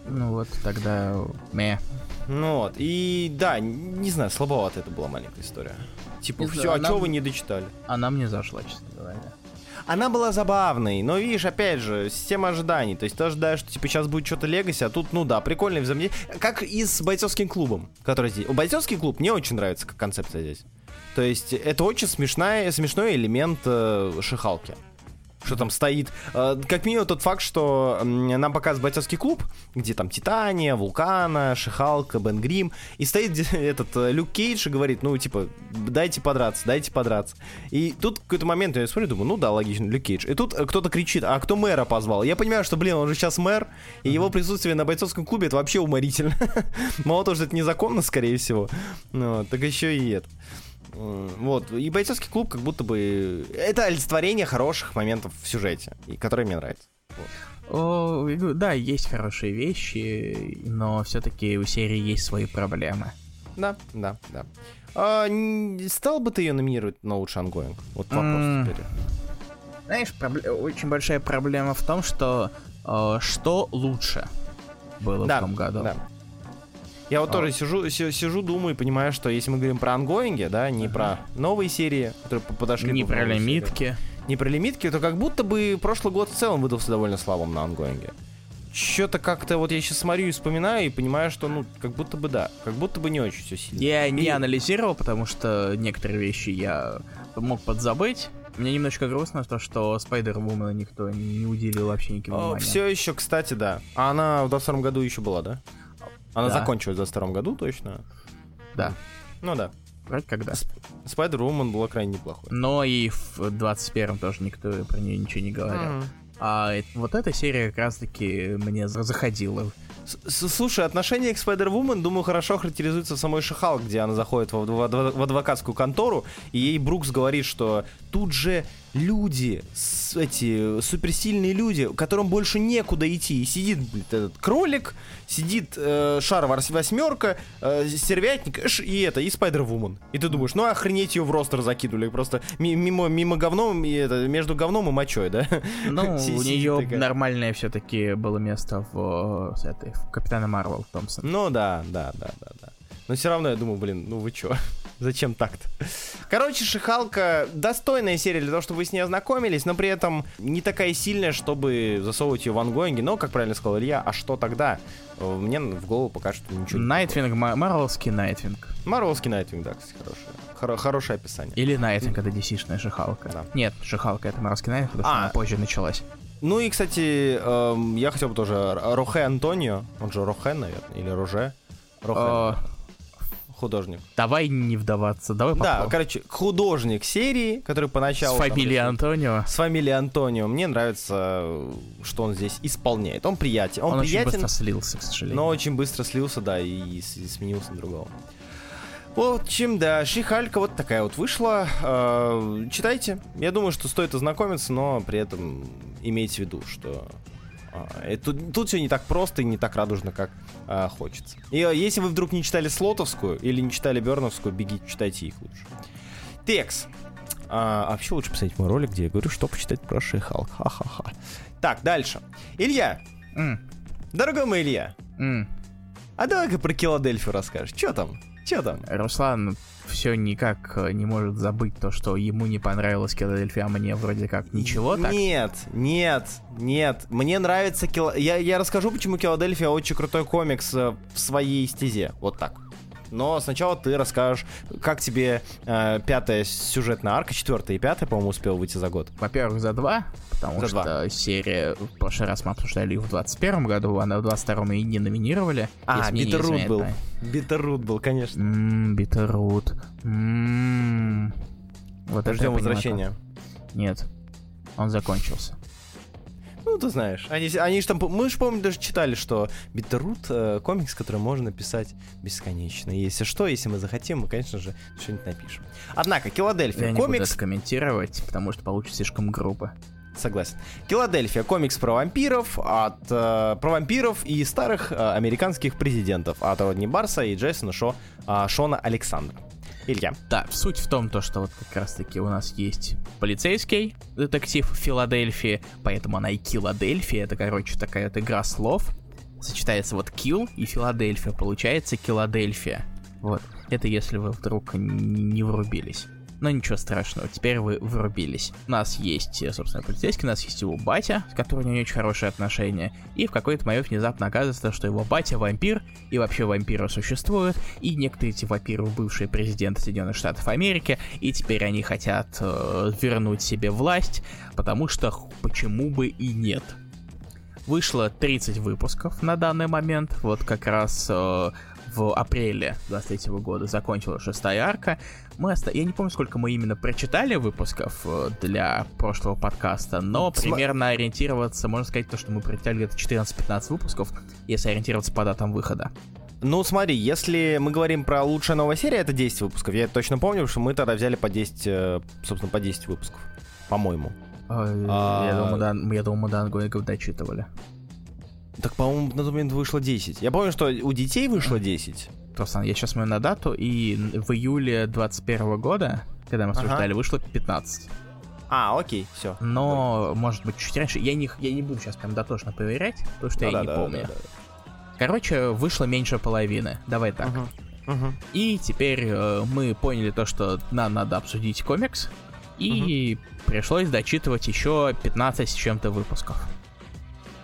S1: Ну вот, тогда... Мeh.
S2: Ну вот, и да, не знаю, слабовато это была маленькая история. Типа, не все, а она... что вы не дочитали?
S1: Она мне зашла, честно говоря.
S2: Она была забавной, но видишь, опять же, система ожиданий. То есть ты ожидаешь, что типа сейчас будет что-то Легаси, а тут, ну да, прикольный взаимодействие. Как и с бойцовским клубом, который здесь. Бойцовский клуб мне очень нравится как концепция здесь. То есть это очень смешная, смешной элемент э, шихалки что там стоит. Э, как минимум тот факт, что нам показывает бойцовский клуб, где там Титания, Вулкана, Шихалка, Бен Грим, и стоит этот э, Люк Кейдж и говорит, ну, типа, дайте подраться, дайте подраться. И тут какой-то момент я смотрю, думаю, ну да, логично, Люк Кейдж. И тут э, кто-то кричит, а кто мэра позвал? Я понимаю, что, блин, он же сейчас мэр, и его присутствие на бойцовском клубе это вообще уморительно. Мало того, что это незаконно, скорее всего, ну, так еще и это. Вот, и бойцовский клуб как будто бы... Это олицетворение хороших моментов в сюжете, которые мне нравятся.
S1: Вот. О, да, есть хорошие вещи, но все-таки у серии есть свои проблемы.
S2: Да, да, да. А, стал бы ты ее номинировать на лучший ангоинг? Вот вопрос мм. теперь.
S1: Знаешь, проб... очень большая проблема в том, что э, что лучше было да, в том году. Да.
S2: Я вот а. тоже сижу, сижу, думаю и понимаю, что если мы говорим про ангоинги, да, не про новые серии, которые подошли...
S1: Не про лимитки. Серии,
S2: не про лимитки, то как будто бы прошлый год в целом выдался довольно слабым на ангоинге. Что-то как-то вот я сейчас смотрю и вспоминаю и понимаю, что ну как будто бы да, как будто бы не очень все сильно.
S1: Я
S2: и...
S1: не анализировал, потому что некоторые вещи я мог подзабыть. Мне немножко грустно то, что Spider-Woman никто не уделил вообще никакого внимания.
S2: Все еще, кстати, да. А она в 22 году еще была, да? Она да. закончилась в 22 году точно?
S1: Да.
S2: Ну да.
S1: Вроде когда.
S2: Spider-Woman была крайне неплохой.
S1: Но и в 21-м тоже никто про нее ничего не говорил.
S2: Мгм.
S1: А вот эта серия как раз-таки мне за- заходила.
S2: С- Слушай, отношение к Spider-Woman, думаю, хорошо характеризуется в самой Шихал, где она заходит в, в- в- в адвокатскую контору, и ей Брукс говорит, что тут же люди, эти суперсильные люди, которым больше некуда идти. И сидит блин, этот кролик, сидит э, шар вос- восьмерка, э, сервятник ш- и это, и Spider-Woman. И ты думаешь, ну охренеть ее в ростер закинули, просто ми- мимо, мимо говном, и это, между говном и мочой, да?
S1: Ну, у нее
S2: такая.
S1: нормальное все-таки было место в, э, с этой, в Капитана Марвел Томпсон.
S2: Ну да, да, да, да, да. Но все равно я думаю, блин, ну вы чё? Зачем так-то? Короче, Шихалка достойная серия для того, чтобы вы с ней ознакомились, но при этом не такая сильная, чтобы засовывать ее в ангоинги. Но, как правильно сказал Илья, а что тогда? Мне в голову пока что ничего
S1: Найтвинг, Ма- Марвелский Найтвинг.
S2: Марвелский Найтвинг, да, кстати, хорошее. Хоро- хорошее описание.
S1: Или Найтвинг, это DC-шная Шихалка.
S2: Да.
S1: Нет, Шихалка это Марвелский Найтвинг, потому что
S2: А.
S1: она позже началась.
S2: Ну и, кстати, эм, я хотел бы тоже Рохе Антонио, он же Рохен, наверное, или Роже? Рохе,
S1: Э,
S2: художник.
S1: давай не вдаваться, давай
S2: Да,
S1: попробуем.
S2: короче, художник серии, который поначалу...
S1: С
S2: там
S1: фамилией
S2: рисует-
S1: Антонио.
S2: С фамилией Антонио. Мне нравится, что он здесь исполняет. Он приятен. Он,
S1: Он, очень
S2: приятен,
S1: быстро слился, к сожалению.
S2: но очень быстро слился, да, и, и сменился на другого. В общем, да, Шихалька вот такая вот вышла. Э, читайте. Я думаю, что стоит ознакомиться, но при этом имейте в виду, что тут, тут все не так просто и не так радужно, как а, хочется. И э, если вы вдруг не читали Слотовскую или не читали Берновскую, бегите, читайте их лучше. Текс. А, а вообще лучше посмотреть мой ролик, где я говорю, что почитать про Шихалк. Ха-ха-ха. Так, дальше. Илья.
S1: М,
S2: Дорогой мой Илья.
S1: м.
S2: А давай-ка про Киладельфию расскажешь. Что там? Что там?
S1: Руслан все никак э, не может забыть то, что ему не понравилось Филадельфия, а мне вроде как ничего так.
S2: Нет, нет, нет. Мне нравится Кила... Я, я расскажу, почему Киладельфия очень крутой комикс э, в своей стезе. Вот так. Но сначала ты расскажешь, как тебе э, пятая сюжетная арка, четвертая и пятая, по-моему, успел выйти за год.
S1: Во-первых, за два, потому
S2: За
S1: что
S2: два.
S1: серия в прошлый раз мы обсуждали ее в 21 году, а в 22 и не номинировали.
S2: А, Битеррут был. Битеррут был, конечно.
S1: Ммм, Битеррут. Ммм. Вот
S2: Ждем возвращения.
S1: Нет, он закончился.
S2: Ну, ты знаешь. Они, они ж там, мы же, помню, даже читали, что Битеррут э, комикс, который можно писать бесконечно. Если что, если мы захотим, мы, конечно же, что-нибудь напишем. Однако, Киладельфия,
S1: Я не буду
S2: комикс...
S1: это комментировать, потому что получится слишком грубо.
S2: Согласен. Киладельфия, комикс про вампиров, от, э, про вампиров и старых э, американских президентов от Родни Барса и Джейсона Шо, а, Шона Александра. Илья.
S1: Да, суть в том, то, что вот как раз таки у нас есть полицейский детектив в Филадельфии, поэтому она и Киладельфия, это, короче, такая вот игра слов. Сочетается вот Килл и Филадельфия, получается Киладельфия. Вот, это если вы вдруг не врубились. Но ничего страшного, теперь вы врубились. У нас есть, э, собственно, полицейский, у нас есть его батя, с которым у него не очень хорошие отношения. И в какой-то момент внезапно оказывается, что его батя вампир, и вообще вампиры существуют, и некоторые эти вампиры бывшие президенты Соединенных Штатов Америки, и теперь они хотят э, вернуть себе власть, потому что почему бы и нет. Вышло 30 выпусков на данный момент, вот как раз э, в апреле 23 года закончилась шестая арка. Мы оста... Я не помню, сколько мы именно прочитали выпусков э, для прошлого подкаста, но
S2: Сма-
S1: примерно ориентироваться, можно сказать, то, что мы прочитали где-то 14-15 выпусков, если ориентироваться по датам выхода.
S2: Ну, смотри, если мы говорим про лучшая новая серия, это 10 выпусков. Я точно помню, что мы тогда взяли по 10, э, собственно, по 10 выпусков. По-моему.
S1: Э,
S2: А-
S1: Я думаю, да, я думаю, мы до ангоингов дочитывали.
S2: Так, по-моему, на тот момент вышло 10. Я помню, что у детей вышло 10.
S1: Руслан, я сейчас смотрю на дату, и в июле 21 года, когда мы
S2: Ага.
S1: обсуждали, вышло 15.
S2: А, окей, все.
S1: Но, может быть, чуть раньше. Я не, я не буду сейчас прям дотошно проверять, потому что я не помню. Короче, вышло меньше половины. Давай так. И теперь э, мы поняли то, что нам надо обсудить комикс. И пришлось дочитывать еще 15 с чем-то выпусков.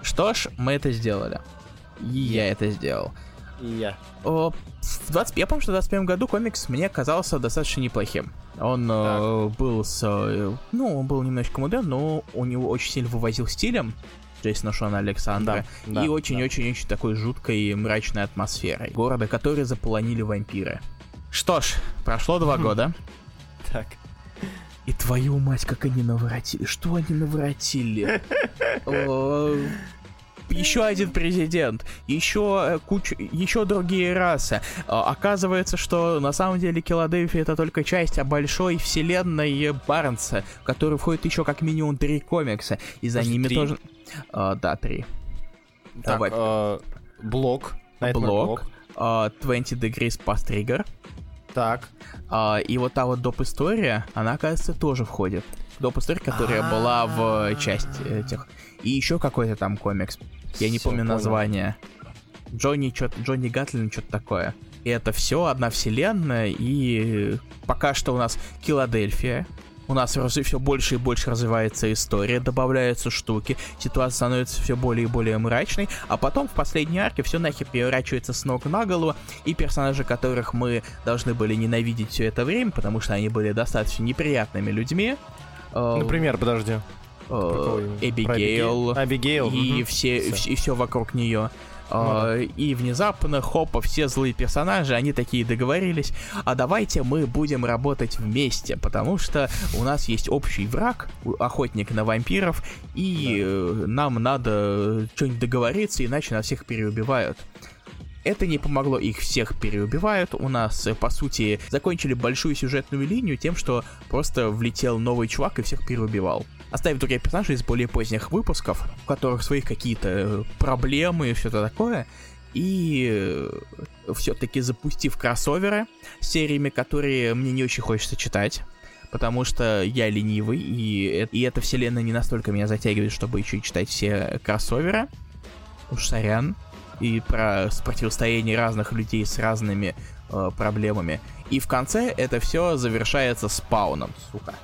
S1: Что ж, мы это сделали. И я это сделал.
S2: И я.
S1: О, в 20... Я помню, что в 21 году комикс мне казался достаточно неплохим. Он э, был с... э, ну, он был немножечко муден, но у него очень сильно вывозил стилем Джейсона Шона Александра.
S2: Да,
S1: и
S2: да,
S1: очень-очень-очень такой жуткой и мрачной атмосферой. Города, которые заполонили вампиры. Что ж, прошло два года.
S2: Так.
S1: И твою мать, как они наворотили. Что они наворотили? Еще один президент, еще куча, еще другие расы. А, Оказывается, что на самом деле Филадельфия это только часть большой вселенной Барнса, в которую входит еще как минимум три комикса, и за ними
S2: три?
S1: тоже... А, да, три.
S2: Так,
S1: Давай.
S2: э, блок.
S1: Блок. А, 20 Degrees Past Trigger.
S2: Так.
S1: А, и вот та вот доп. история, она, оказывается, тоже входит. Доп. история, которая была в э, части этих. И еще какой-то там комикс. Я не
S2: Всё,
S1: помню
S2: понял.
S1: название. Джонни что-то, Джонни Гатлин, что-то такое. И это все одна вселенная, и пока что у нас Филадельфия. У нас все больше и больше развивается история, добавляются штуки, ситуация становится все более и более мрачной, а потом в последней арке все нахер переворачивается с ног на голову, и персонажи, которых мы должны были ненавидеть все это время, потому что они были достаточно неприятными людьми, э,
S2: Например, подожди.
S1: э, Эбигейл,
S2: Абигейл.
S1: и
S2: мгм.
S1: все,
S2: Всё.
S1: вс- и все вокруг нее.
S2: Ну
S1: И внезапно, хопа, все злые персонажи, они такие договорились, а давайте мы будем работать вместе, потому что у нас есть общий враг, охотник на вампиров, и э, нам надо что-нибудь договориться, иначе нас всех переубивают. Это не помогло, их всех переубивают. У нас, э, по сути, закончили большую сюжетную линию тем, что просто влетел новый чувак и всех переубивал. Оставив других персонажей из более поздних выпусков, у которых своих какие-то э, проблемы и все-то такое, и все-таки запустив кроссоверы с сериями, которые мне не очень хочется читать, потому что я ленивый, и, э- и эта вселенная не настолько меня затягивает, чтобы еще и читать все кроссоверы. Уж сорян. И про противостояние разных людей с разными э, проблемами. И в конце это все завершается спауном, сука.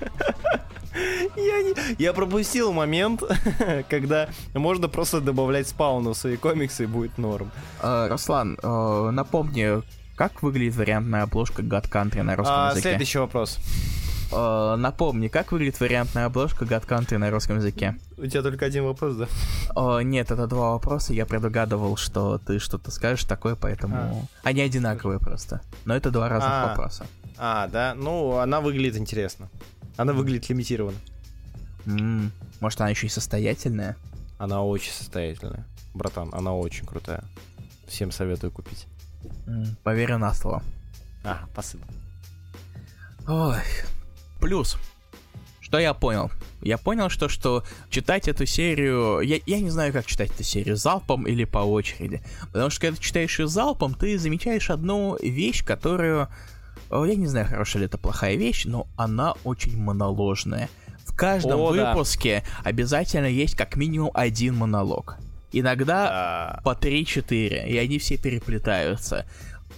S2: Я, не- я пропустил момент, когда можно просто добавлять спауну в свои комиксы и будет норм.
S1: Э, Руслан, э, напомни, как выглядит вариантная обложка God Country на русском
S2: А,
S1: языке?
S2: следующий вопрос.
S1: Э, напомни, как выглядит вариантная обложка God Country на русском языке?
S2: У тебя только один вопрос, да?
S1: О, нет, это два вопроса. Я предугадывал, что ты что-то скажешь такое, поэтому... Они одинаковые просто. Но это два разных
S2: А.
S1: вопроса.
S2: А, да? Ну, она выглядит интересно. Она выглядит лимитированно.
S1: М, Может, она еще и состоятельная?
S2: Она очень состоятельная. Братан, она очень крутая. Всем советую купить.
S1: М, Поверю на слово.
S2: А, спасибо.
S1: Ой. Плюс. Что я понял? Я понял, что, что читать эту серию... Я, я не знаю, как читать эту серию, залпом или по очереди. Потому что когда ты читаешь ее залпом, ты замечаешь одну вещь, которую... о, Я не знаю, хорошая ли это плохая вещь, но она очень моноложная. В каждом
S2: О, да.
S1: выпуске обязательно есть как минимум один монолог. Иногда
S2: А,
S1: по 3-4, и они все переплетаются.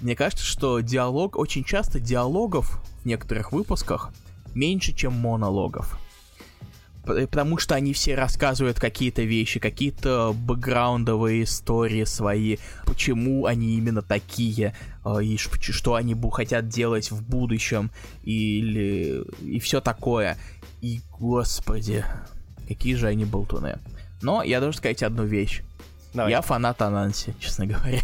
S1: Мне кажется, что диалог, очень часто диалогов в некоторых выпусках меньше, чем монологов. П- Потому что они все рассказывают какие-то вещи, какие-то бэкграундовые истории свои, почему они именно такие, э, и что они хотят делать в будущем, или и все такое. И, господи, какие же они болтуны. Но я должен сказать одну вещь.
S2: давай.
S1: Я фанат Ананси, честно говоря.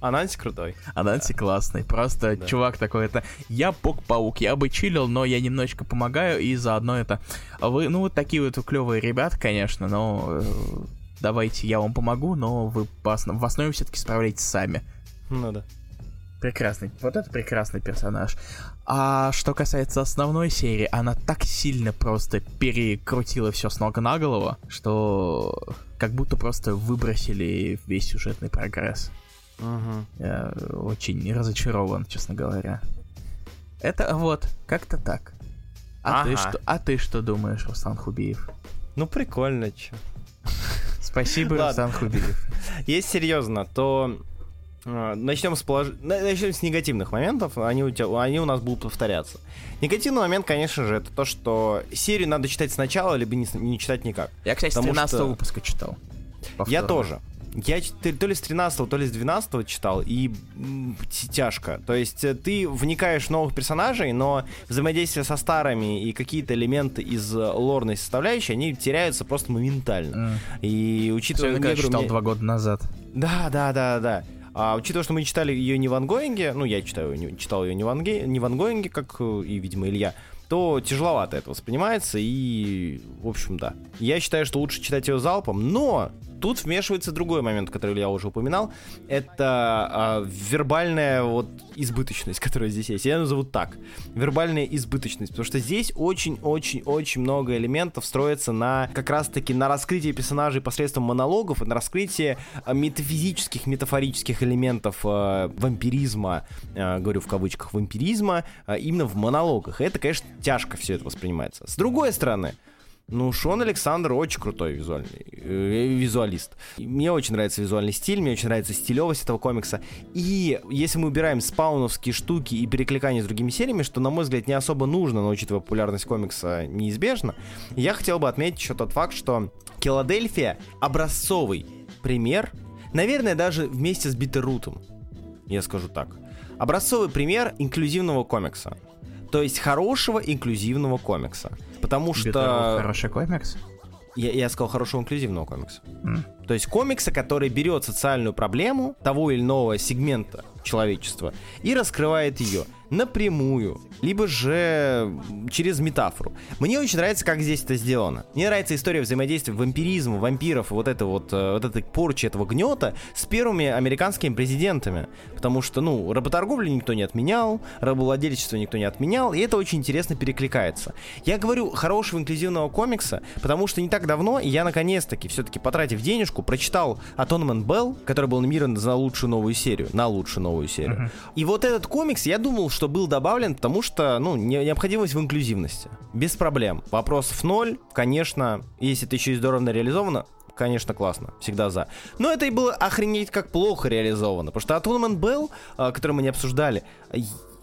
S2: Ананси крутой.
S1: Ананси классный. Просто
S2: Да.
S1: чувак такой это. Я Бог-паук, я бы чилил, но я немножечко помогаю, и заодно это. А Вы, ну, вот такие вот клевые ребята, конечно, но э, давайте я вам помогу, но вы по основ- в основе все-таки справляйтесь сами.
S2: Ну да.
S1: Прекрасный. Вот это прекрасный персонаж. А что касается основной серии, она так сильно просто перекрутила все с ног на голову, что как будто просто выбросили весь сюжетный прогресс.
S2: Мгм.
S1: Я очень разочарован, честно говоря. Это вот, как-то так. А, ты,
S2: Ага.
S1: что, а ты что думаешь, Руслан Хубиев?
S2: Ну прикольно, чё.
S1: Спасибо. Руслан Хубиев.
S2: Если серьезно, то э, начнем с полож... на- начнем с негативных моментов. Они у, тебя, они у нас будут повторяться. Негативный момент, конечно же, это то, что серию надо читать сначала, либо не, не читать никак.
S1: Я, кстати, с
S2: Потому
S1: 13
S2: что-
S1: выпуска читал.
S2: Я
S1: Повторно.
S2: тоже. Я то ли с 13 то ли с 12 читал, и тяжко. То есть э, ты вникаешь в новых персонажей, но взаимодействие со старыми и какие-то элементы из э, лорной составляющей, они теряются просто моментально.
S1: М.
S2: И учитывая
S1: Особенно, когда
S2: негру,
S1: читал
S2: мне-
S1: два года назад.
S2: Да, да, да, да. А учитывая, что мы читали ее не в ангоинге, ну, я читаю, не, читал ее не в, анге, не в ангоинге, как э, и, видимо, Илья, то тяжеловато это воспринимается, и, в общем, да. Я считаю, что лучше читать ее залпом, но Тут вмешивается другой момент, который я уже упоминал. Это э, вербальная вот избыточность, которая здесь есть. Я назову так. Вербальная избыточность. Потому что здесь очень-очень-очень много элементов строится на как раз-таки на раскрытии персонажей посредством монологов и на раскрытии э, метафизических, метафорических элементов э, вампиризма, э, говорю в кавычках, вампиризма, э, именно в монологах. И это, конечно, тяжко все это воспринимается. С другой стороны, ну, Шон Александр очень крутой визуальный, э, визуалист. Мне очень нравится визуальный стиль, мне очень нравится стилевость этого комикса. И если мы убираем спауновские штуки и перекликания с другими сериями, что, на мой взгляд, не особо нужно, но учитывая популярность комикса неизбежно, я хотел бы отметить еще тот факт, что Филадельфия образцовый пример, наверное, даже вместе с Битерутом, я скажу так. Образцовый пример инклюзивного комикса. То есть хорошего инклюзивного комикса. Потому что... Биттерут
S1: хороший комикс?
S2: Я, я сказал хорошего инклюзивного комикса. Mm. То есть комикса, который берет социальную проблему того или иного сегмента человечества и раскрывает ее напрямую, либо же через метафору. Мне очень нравится, как здесь это сделано. Мне нравится история взаимодействия вампиризма, вампиров, вот это вот, э, вот этой порчи, этого гнета с первыми американскими президентами. Потому что, ну, работорговлю никто не отменял, рабовладельчество никто не отменял, и это очень интересно перекликается. Я говорю хорошего инклюзивного комикса, потому что не так давно я наконец-таки, все-таки потратив денежку, прочитал Atonement Bell, который был номинирован за лучшую новую серию, на лучшую новую серию. Uh-huh. И вот этот комикс, я думал, что был добавлен, потому что, ну, необходимость в инклюзивности. Без проблем. Вопросов ноль, конечно, если это еще и здорово реализовано, конечно, классно, всегда за. Но это и было охренеть как плохо реализовано, потому что Atonement Bell, а, который мы не обсуждали,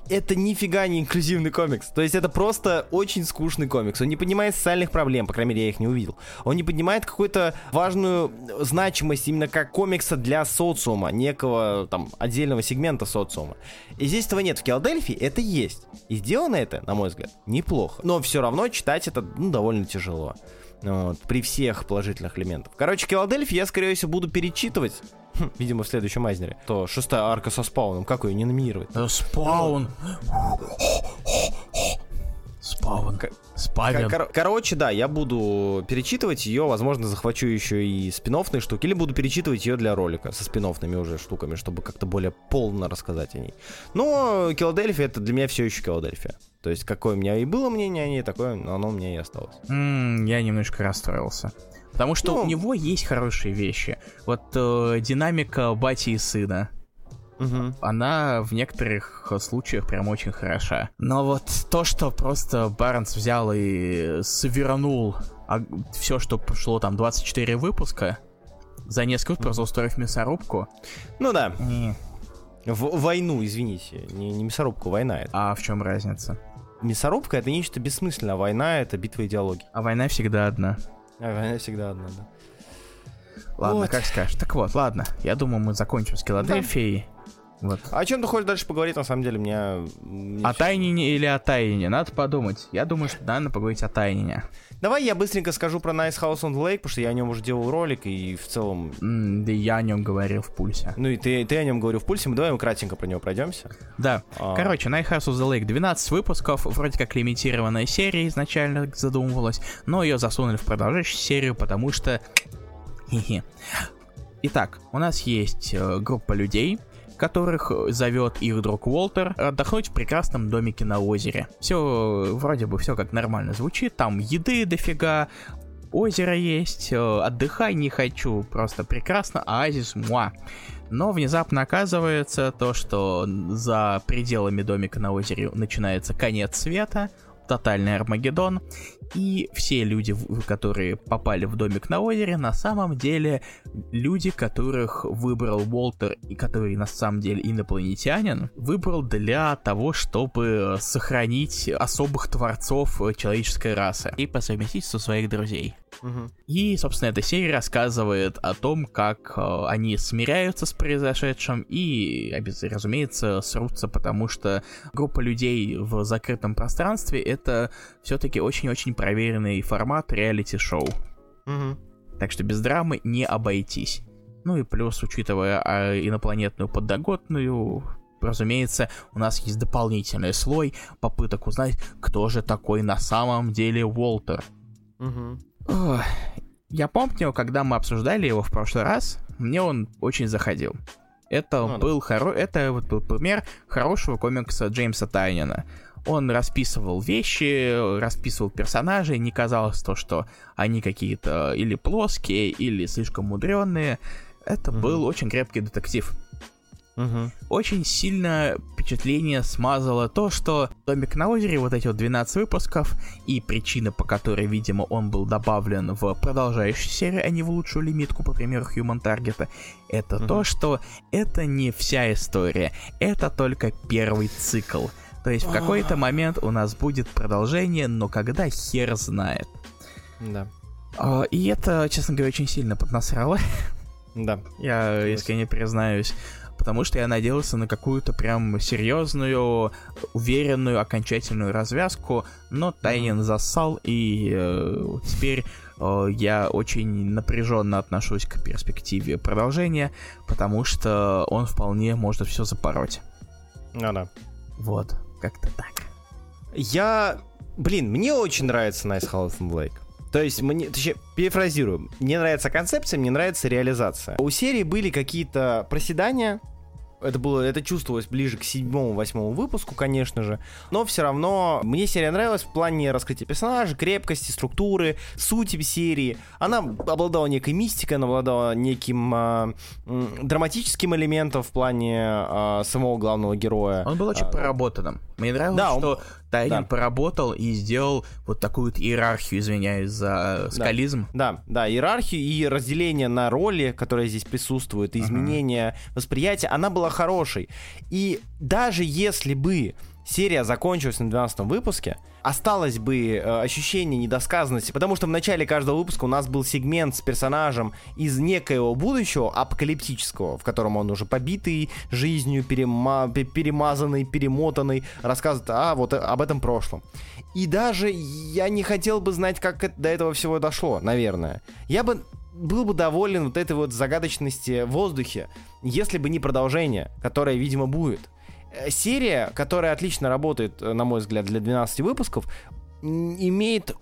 S2: это нифига не инклюзивный комикс. То есть это просто очень скучный комикс. Он не поднимает социальных проблем, по крайней мере, я их не увидел. Он не поднимает какую-то важную значимость именно как комикса для социума, некого там отдельного сегмента социума. И здесь этого нет. В Филадельфии это есть. И сделано это, на мой взгляд, неплохо. Но все равно читать это ну, довольно тяжело. Вот, при всех положительных элементах. Короче, Филадельфию я, скорее всего, буду перечитывать Хм, видимо, в следующем Майзнере. То шестая арка со спауном. Как ее не номинировать?
S1: Э, спаун. Спаун. Спавен.
S2: Кор- короче, да, я буду перечитывать ее, возможно, захвачу еще и спин штуки, или буду перечитывать ее для ролика со спин уже штуками, чтобы как-то более полно рассказать о ней. Но Филадельфия это для меня все еще Филадельфия. То есть, какое у меня и было мнение о ней, такое оно у меня и осталось.
S1: Mm, я немножко расстроился. Потому что ну, у него есть хорошие вещи. Вот э, динамика бати и сына. Угу. Она в некоторых случаях прям очень хороша. Но вот то, что просто Барнс взял и свернул а все, что прошло там 24 выпуска, за несколько выпусков, просто устроив мясорубку.
S2: Ну да. Не. В войну, извините, не, не мясорубку, война это.
S1: А в чем разница?
S2: Мясорубка это нечто бессмысленное, а война это битва идеологии.
S1: А война всегда одна.
S2: А война всегда одна, да.
S1: Ладно, вот. как скажешь. Так вот, ладно. Я думаю, мы закончим с Филадельфией.
S2: Вот. А о чем ты хочешь дальше поговорить, на самом деле, меня...
S1: О Тайнине или о Тайнине? Надо подумать. Я думаю, что надо поговорить о Тайнине.
S2: Давай я быстренько скажу про Nice House on the Lake, потому что я о нем уже делал ролик, и в целом...
S1: Mm, да я о нем говорил в пульсе.
S2: Ну и ты, ты о нем говорил в пульсе, мы давай мы кратенько про него пройдемся.
S1: Да. А... Короче, Night House on the Lake 12 выпусков, вроде как лимитированная серия изначально задумывалась, но ее засунули в продолжающую серию, потому что... Итак, у нас есть э, группа людей, которых зовет их друг Уолтер отдохнуть в прекрасном домике на озере. Все, вроде бы все как нормально звучит, там еды дофига, озеро есть, э, отдыхай не хочу, просто прекрасно, оазис муа. Но внезапно оказывается то, что за пределами домика на озере начинается конец света, тотальный Армагеддон, и все люди, которые попали в домик на озере, на самом деле люди, которых выбрал Уолтер, и который на самом деле инопланетянин, выбрал для того, чтобы сохранить особых творцов человеческой расы и по совместительству своих друзей. Угу. И, собственно, эта серия рассказывает о том, как э, они смиряются с произошедшим и, разумеется, срутся, потому что группа людей в закрытом пространстве это все-таки очень-очень проверенный формат реалити-шоу. Угу. Так что без драмы не обойтись. Ну и плюс, учитывая а, инопланетную подноготную, разумеется, у нас есть дополнительный слой попыток узнать, кто же такой на самом деле Уолтер. Угу. Я помню, когда мы обсуждали его в прошлый раз, мне он очень заходил. Это ну, был да. хоро... это вот был пример хорошего комикса Джеймса Тайнина. Он расписывал вещи, расписывал персонажей, не казалось то, что они какие-то или плоские, или слишком мудренные. Это угу. был очень крепкий детектив. Угу. Очень сильно впечатление смазало то, что «Домик на озере», вот эти вот 12 выпусков, и причина, по которой, видимо, он был добавлен в продолжающую серию, а не в лучшую лимитку, по примеру Human Target, это угу. то, что это не вся история, это только первый цикл. То есть в какой-то момент у нас будет продолжение, но когда хер знает.
S2: Да.
S1: А, и это, честно говоря, очень сильно поднасрало.
S2: Да.
S1: Я искренне признаюсь потому что я надеялся на какую-то прям серьезную, уверенную, окончательную развязку, но Тайнин засал, и э, теперь э, я очень напряженно отношусь к перспективе продолжения, потому что он вполне может все запороть.
S2: Ну да.
S1: Вот, как-то так.
S2: Я... Блин, мне очень нравится Nice House and Lake. То есть, мне, точнее, перефразирую, мне нравится концепция, мне нравится реализация. У серии были какие-то проседания, это было, это чувствовалось ближе к седьмому-восьмому выпуску, конечно же. Но все равно мне серия нравилась в плане раскрытия персонажей, крепкости, структуры, сути серии. Она обладала некой мистикой, она обладала неким э, драматическим элементом в плане э, самого главного героя.
S1: Он был очень а, проработанным. Мне нравилось, да, что он... Тайнин да. поработал и сделал вот такую вот иерархию, извиняюсь за скализм.
S2: Да, да, да, иерархию и разделение на роли, которые здесь присутствуют, и изменение uh-huh. восприятия, она была хорошей. И даже если бы серия закончилась на 12 выпуске, осталось бы э, ощущение недосказанности, потому что в начале каждого выпуска у нас был сегмент с персонажем из некоего будущего апокалиптического, в котором он уже побитый жизнью, перема перемазанный, перемотанный, рассказывает а, вот об этом прошлом. И даже я не хотел бы знать, как это, до этого всего дошло, наверное. Я бы был бы доволен вот этой вот загадочности в воздухе, если бы не продолжение, которое, видимо, будет. Э, серия, которая отлично работает, э, на мой взгляд, для 12 выпусков, имеет,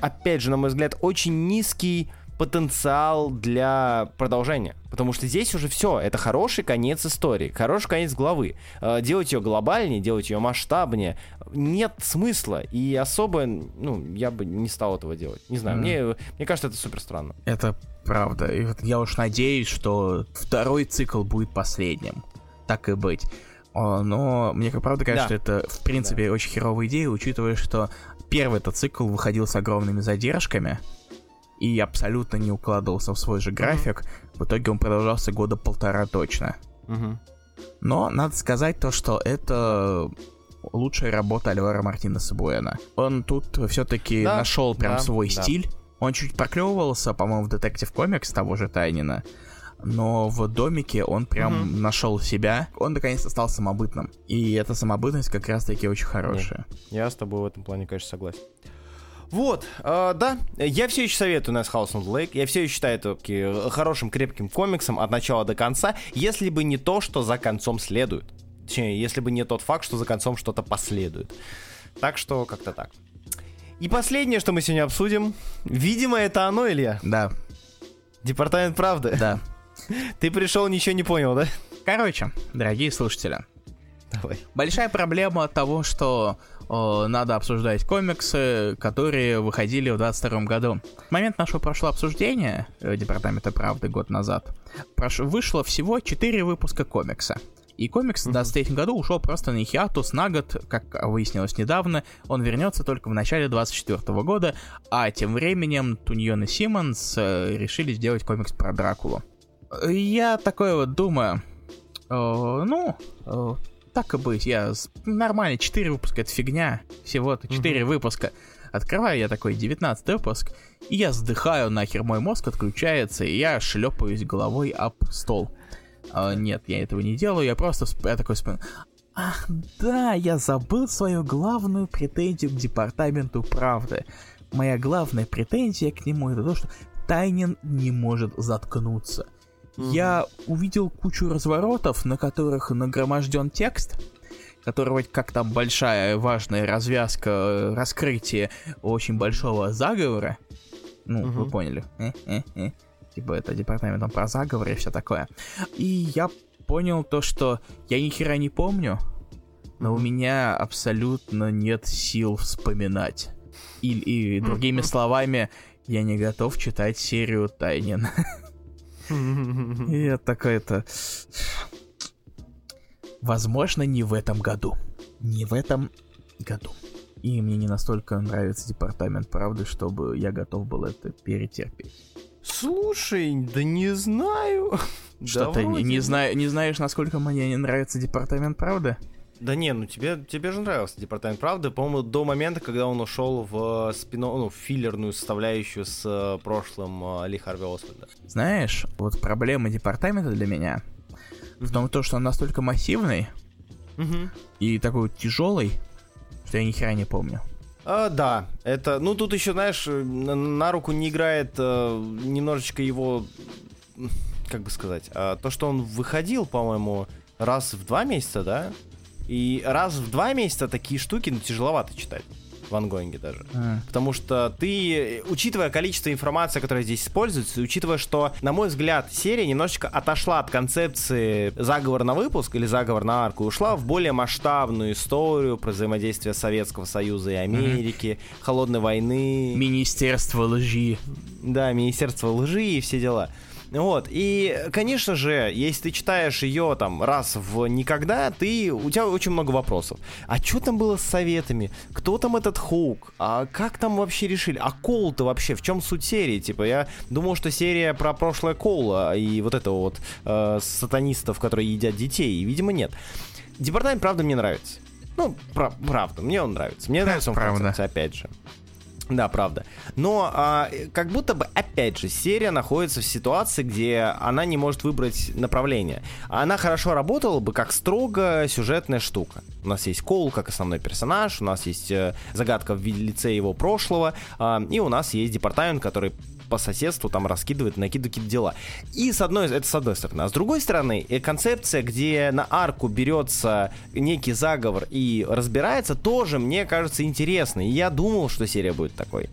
S2: опять же, на мой взгляд, очень низкий потенциал для продолжения. Потому что здесь уже все, это хороший конец истории, хороший конец главы. Э, делать ее глобальнее, делать ее масштабнее нет смысла. И особо, ну, я бы не стал этого делать. Не знаю, mm. мне, мне кажется, это супер странно.
S1: Это правда. И вот я уж надеюсь, что второй цикл будет последним. Так и быть. Но мне как правда кажется, да. что это в принципе да. очень херовая идея, учитывая, что первый этот цикл выходил с огромными задержками и абсолютно не укладывался в свой же график. Mm-hmm. В итоге он продолжался года полтора точно. Mm-hmm. Но надо сказать то, что это лучшая работа Альвара Мартинеса Буэна. Он тут все-таки да, нашел прям да, свой да. стиль. Он чуть проклевывался, по-моему, в Детектив Комикс того же Тайнина но в домике он прям угу. нашел себя. Он наконец-то стал самобытным. И эта самобытность как раз-таки очень хорошая.
S2: Нет, я с тобой в этом плане, конечно, согласен. Вот, э, да, я все еще советую Nice House on the Lake. Я все еще считаю это таки, хорошим, крепким комиксом от начала до конца, если бы не то, что за концом следует. Точнее, если бы не тот факт, что за концом что-то последует. Так что как-то так. И последнее, что мы сегодня обсудим, видимо, это оно, Илья?
S1: Да.
S2: Департамент правды?
S1: Да.
S2: Ты пришел, ничего не понял, да?
S1: Короче, дорогие слушатели. Давай. Большая проблема того, что о, надо обсуждать комиксы, которые выходили в 22 году. В момент нашего прошлого обсуждения э, Департамента правды год назад прош... вышло всего 4 выпуска комикса. И комикс в 23 году ушел просто на хиатус на год, как выяснилось недавно, он вернется только в начале 24 года, а тем временем Туньон и Симмонс э, решили сделать комикс про Дракулу. Я такой вот думаю, э, ну, э, так и быть, я нормально, 4 выпуска, это фигня, всего-то 4 угу. выпуска. Открываю я такой 19 выпуск, и я вздыхаю, нахер мой мозг отключается, и я шлепаюсь головой об стол. А, нет, я этого не делаю, я просто я такой вспоминаю. Ах, да, я забыл свою главную претензию к департаменту правды. Моя главная претензия к нему это то, что Тайнин не может заткнуться. Я увидел кучу разворотов, на которых нагроможден текст, который вроде как там большая важная развязка, раскрытие очень большого заговора. Ну,
S2: Мгм.
S1: вы поняли. Э, э, э. Типа это департамент там про заговор и все такое. И я понял то, что я ни хера не помню, но у меня абсолютно нет сил вспоминать. И, и другими словами, я не готов читать серию Тайнин. И я такой-то... Возможно, не в этом году. Не в этом году. И мне не настолько нравится департамент правды, чтобы я готов был это перетерпеть.
S2: Слушай, да не знаю.
S1: Что
S2: Да
S1: ты не, не, зна- не знаешь, насколько мне не нравится департамент правды?
S2: Да не, ну тебе, тебе же нравился Департамент правды, по-моему, до момента, когда он ушел в спино, ну, в филлерную составляющую с э, прошлым э, Ли Харви Освальда.
S1: Знаешь, вот проблема департамента для меня в том, то, что он настолько массивный и такой вот тяжелый, что я ни хера не помню.
S2: А, да, это, ну тут еще, знаешь, э, на, на руку не играет э, немножечко его, как бы сказать, а, то, что он выходил, по-моему, раз в два месяца, да? И раз в два месяца такие штуки, ну, тяжеловато читать в ангоинге даже.
S1: М.
S2: Потому что ты, учитывая количество информации, которая здесь используется, и учитывая, что, на мой взгляд, серия немножечко отошла от концепции заговор на выпуск или заговор на арку и ушла в более масштабную историю про взаимодействие Советского Союза и Америки, холодной войны,
S1: Министерство лжи.
S2: да, Министерство лжи и все дела. Вот, и, конечно же, если ты читаешь ее там раз в никогда, ты, у тебя очень много вопросов. А что там было с советами? Кто там этот Хоук? А как там вообще решили? А Коул-то вообще, в чем суть серии? Типа, я думал, что серия про прошлое Коула и вот этого вот э, сатанистов, которые едят детей, и, видимо, нет. Департамент, правда, мне нравится. Ну, пра- правда, мне он нравится. Мне нравится он в концепции, опять же. Да, правда. Но а, как будто бы, опять же, серия находится в ситуации, где она не может выбрать направление. Она хорошо работала бы как строго сюжетная штука. У нас есть Коул как основной персонаж, у нас есть э, загадка в лице его прошлого, а, и у нас есть департамент, который по соседству там раскидывает, накидывает какие-то дела. И с одной, это с одной стороны. А с другой стороны, э, концепция, где на арку берется некий заговор и разбирается, тоже мне кажется интересной. Я думал, что серия будет такой.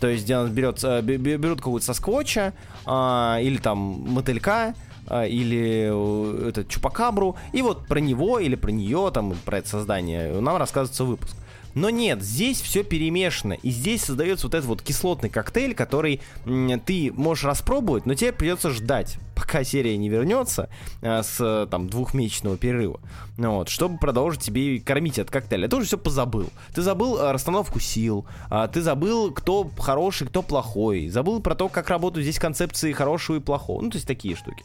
S2: То есть, где он берет, э, бе- бе- берут какого-то сосквотча, а, или там мотылька, а, или э, этот чупакабру, и вот про него или про нее, там, про это создание нам рассказывается выпуск. Но нет, здесь все перемешано, и здесь создается вот этот вот кислотный коктейль, который ты можешь распробовать, но тебе придется ждать, пока серия не вернется а, с э, там двухмесячного перерыва, ну вот, чтобы продолжить тебе кормить этот коктейль. Я тоже все позабыл. Ты забыл а, расстановку сил, а, ты забыл, кто хороший, кто плохой, забыл про то, как работают здесь концепции хорошего и плохого, ну то есть такие штуки.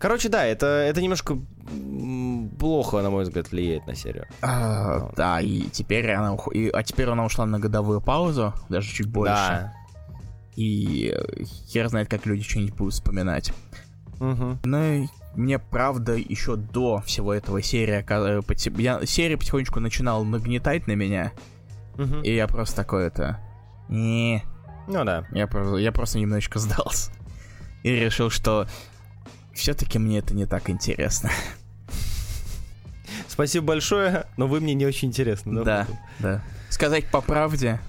S2: Короче, да, это, это немножко плохо, на мой взгляд, влияет на серию.
S1: А, да, и теперь она ух- и- а теперь она ушла на годовую паузу, даже чуть больше.
S2: Да.
S1: И э, хер знает, как люди что-нибудь будут вспоминать.
S2: Мгм.
S1: Но и мне правда еще до всего этого серия, э, я, серия потихонечку начинала нагнетать на меня,
S2: Мгм.
S1: и я просто такой это. Не,
S2: Ну да.
S1: я просто, я просто немножечко сдался. И решил, что все-таки мне это не так интересно.
S2: Спасибо большое, но вы мне не очень интересны.
S1: Да, да. Сказать по правде,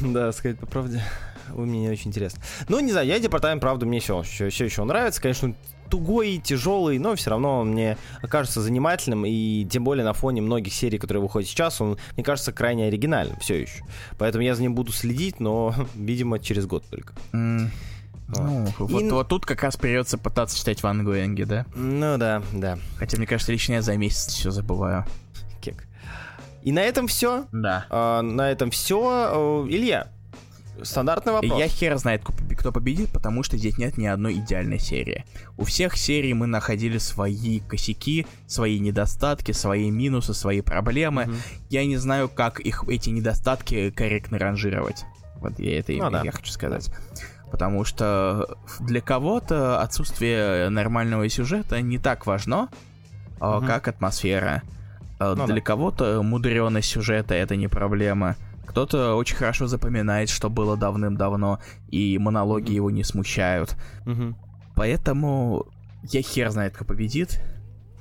S2: Да, сказать по правде, вы мне не очень интересны. Ну, не знаю, я департамент, правда, мне все, все, еще он нравится. Конечно, он тугой, тяжелый, но все равно он мне кажется занимательным, и тем более на фоне многих серий, которые выходят сейчас, он, мне кажется, крайне оригинальным все еще. Поэтому я за ним буду следить, но, видимо, через год только.
S1: м, ну, вот,
S2: И-
S1: вот тут как раз придется пытаться читать Ван Гуэнги, да?
S2: Ну да, да,
S1: Хотя, мне кажется, лично я за месяц все забываю.
S2: кек. И на этом все.
S1: Да.
S2: на этом все. Илья, стандартный вопрос.
S1: Я хер знает, кто побе- кто победит, потому что здесь нет ни одной идеальной серии. У всех серий мы находили свои косяки, свои недостатки, свои минусы, свои проблемы.
S2: Мгм.
S1: Я не знаю, как их эти недостатки корректно ранжировать. Вот я это и-
S2: Ну да.
S1: я хочу сказать. Потому что для кого-то отсутствие нормального сюжета не так важно,
S2: Мгм.
S1: как атмосфера. А
S2: Ну
S1: Для
S2: да.
S1: кого-то мудреность сюжета это не проблема. Кто-то очень хорошо запоминает, что было давным-давно, и монологи
S2: Мгм.
S1: его не смущают.
S2: Мгм.
S1: Поэтому Я хер знает, кто победит.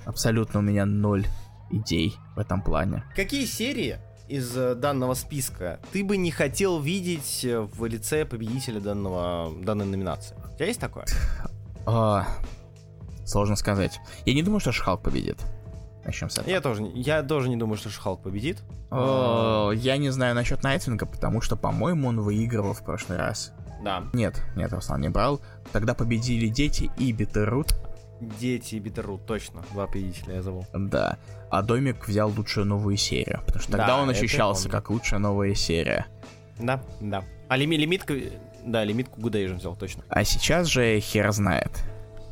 S1: Абсолютно у меня ноль идей в этом плане.
S2: Какие серии из э, данного списка ты бы не хотел видеть э, в лице победителя данного, данной номинации? У тебя есть такое?
S1: А, сложно сказать. Я не думаю, что Шхалк победит. Начнем с этого.
S2: Я тоже, я тоже не думаю, что Шхалк победит.
S1: О, я не знаю насчет Найтвинга, потому что, по-моему, он выигрывал в прошлый раз.
S2: Да.
S1: Нет, нет, Руслан не брал. Тогда победили дети и Битерут.
S2: Дети и Битеру, точно. Два победителя я забыл.
S1: Да. А Домик взял лучшую новую серию. Потому что тогда
S2: Да,
S1: он ощущался как лучшая новая серия.
S2: Да, да. А лими, лимитку, да, лимитку Гудейжен взял, точно.
S1: А сейчас же хер знает.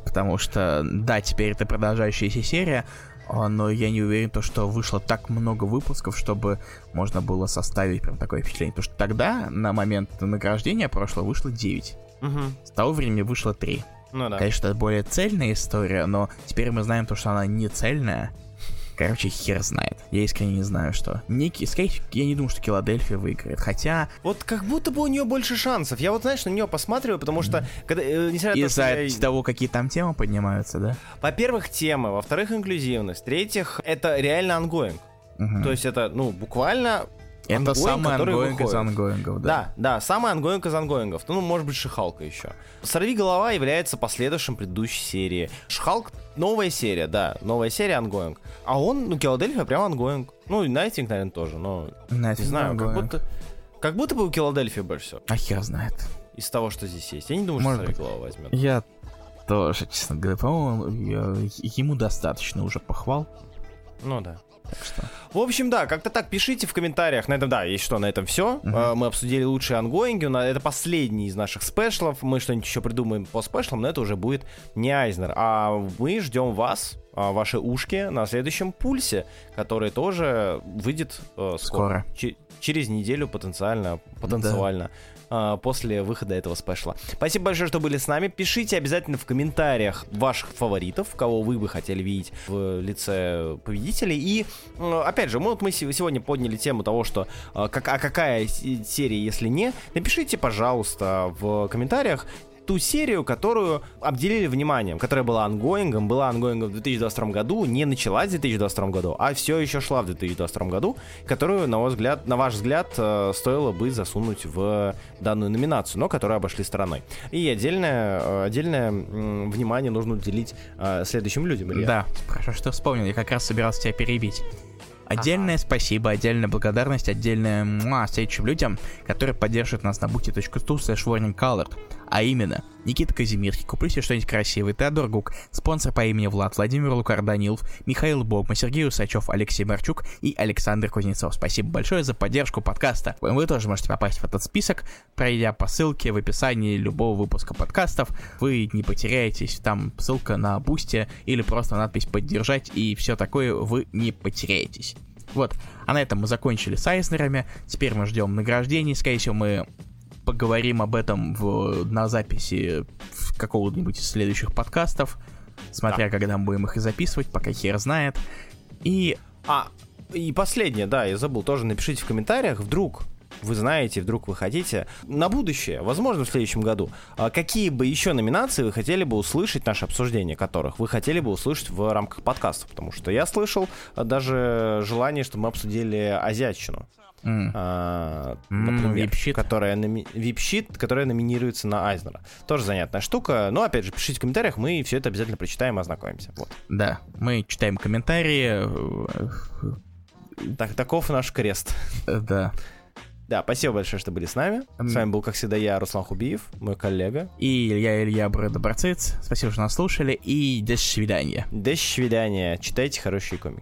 S1: Потому что, да, теперь это продолжающаяся серия, а, но я не уверен, то, что вышло так много выпусков, чтобы можно было составить прям такое впечатление. Потому что тогда, на момент награждения прошлого, вышло 9.
S2: Угу.
S1: С того времени вышло 3.
S2: Ну да.
S1: Конечно, это более цельная история, но теперь мы знаем то, что она не цельная. Короче, хер знает. Я искренне не знаю, что. Ники, скорее, я не думаю, что Киладельфия выиграет. Хотя,
S2: Вот как будто бы у нее больше шансов. Я вот, знаешь, на нее посматриваю, потому что, когда, э, несмотря на то,
S1: из-за
S2: я-
S1: того, какие там темы поднимаются, да?
S2: Во-первых, темы, во-вторых, инклюзивность, в-третьих, это реально ангоинг.
S1: Мгм.
S2: То есть это, ну, буквально
S1: Это самый ангоинг из ангоингов, да.
S2: Да, да, самый ангоинг из ангоингов. Ну, может быть, Шихалка еще. Сорвиголова является последующим предыдущей серии. She-Hulk новая серия, да, новая серия ангоинг. А он, ну, Киладельфия прям ангоинг. Ну, и Найтвинг, наверное, тоже, но
S1: Знаете,
S2: не знаю, как
S1: ангоинг.
S2: будто... Как будто бы у Киладельфии больше всего.
S1: А хер знает.
S2: Из того, что здесь есть. Я не думаю,
S1: Может
S2: что Сорвиголова возьмет.
S1: Я тоже, честно говоря, по-моему, ему достаточно уже похвал.
S2: Ну да.
S1: Так что...
S2: В общем, да, как-то так пишите в комментариях. На этом, да, есть что, на этом все.
S1: Мгм.
S2: Мы обсудили лучшие ангоинги. Это последний из наших спешлов. Мы что-нибудь еще придумаем по спешлам, но это уже будет не Айзнер. А мы ждем вас, а, ваши ушки, на следующем пульсе, который тоже выйдет э, скоро.
S1: Скоро.
S2: Че- через неделю потенциально, потенциально. а, После выхода этого спешла. Спасибо большое, что были с нами. Пишите обязательно в комментариях ваших фаворитов, кого вы бы хотели видеть в лице победителей. И опять же, вот мы се- сегодня подняли тему того, что э, как, а какая серия, если не, напишите, пожалуйста, в комментариях ту серию, которую обделили вниманием, которая была ангоингом, была ангоингом в 2022 году, не началась в 2022 году, а все еще шла в 2022 году, которую, на ваш взгляд, на ваш взгляд э, стоило бы засунуть в данную номинацию, но которую обошли стороной. И отдельное, э, отдельное внимание нужно уделить э, следующим людям. Илья.
S1: Да, хорошо, что вспомнил. Я как раз собирался тебя перебить. Отдельное спасибо, отдельная благодарность, отдельное муа следующим людям, которые поддерживают нас на boosty.to slash warningcolored. А именно, Никита Казимирский, куплю себе что-нибудь красивое, Теодор Гук, спонсор по имени Влад, Владимир Лукар Данилов, Михаил Богма, Сергей Усачев, Алексей Марчук и Александр Кузнецов. Спасибо большое за поддержку подкаста. Вы тоже можете попасть в этот список, пройдя по ссылке в описании любого выпуска подкастов. Вы не потеряетесь, там ссылка на Бусти или просто надпись «Поддержать» и все такое, вы не потеряетесь. Вот, а на этом мы закончили с Айзнерами. Теперь мы ждем награждений. Скорее всего, мы поговорим об этом в, на записи какого-нибудь из следующих подкастов. Смотря когда мы будем их и записывать, пока хер знает. И
S2: А, и последнее, да, я забыл, тоже напишите в комментариях, вдруг вы знаете, вдруг вы хотите, на будущее, возможно, в следующем году, а какие бы еще номинации вы хотели бы услышать, наше обсуждение которых вы хотели бы услышать в рамках подкастов, потому что я слышал даже желание, чтобы мы обсудили азиатчину.
S1: М,
S2: а, например,
S1: вип-щит.
S2: которая, номи- вип-щит, которая номинируется на Айзнера. Тоже занятная штука. Но, опять же, пишите в комментариях, мы все это обязательно прочитаем и ознакомимся. Вот.
S1: да, мы читаем комментарии. э,
S2: Так, таков наш крест.
S1: э, Да.
S2: Да, спасибо большое, что были с нами. С вами был, как всегда, я, Руслан Хубиев, мой коллега.
S1: И Илья Илья Брэда Барциц. Спасибо, что нас слушали. И до свидания.
S2: До свидания. Читайте хорошие комиксы.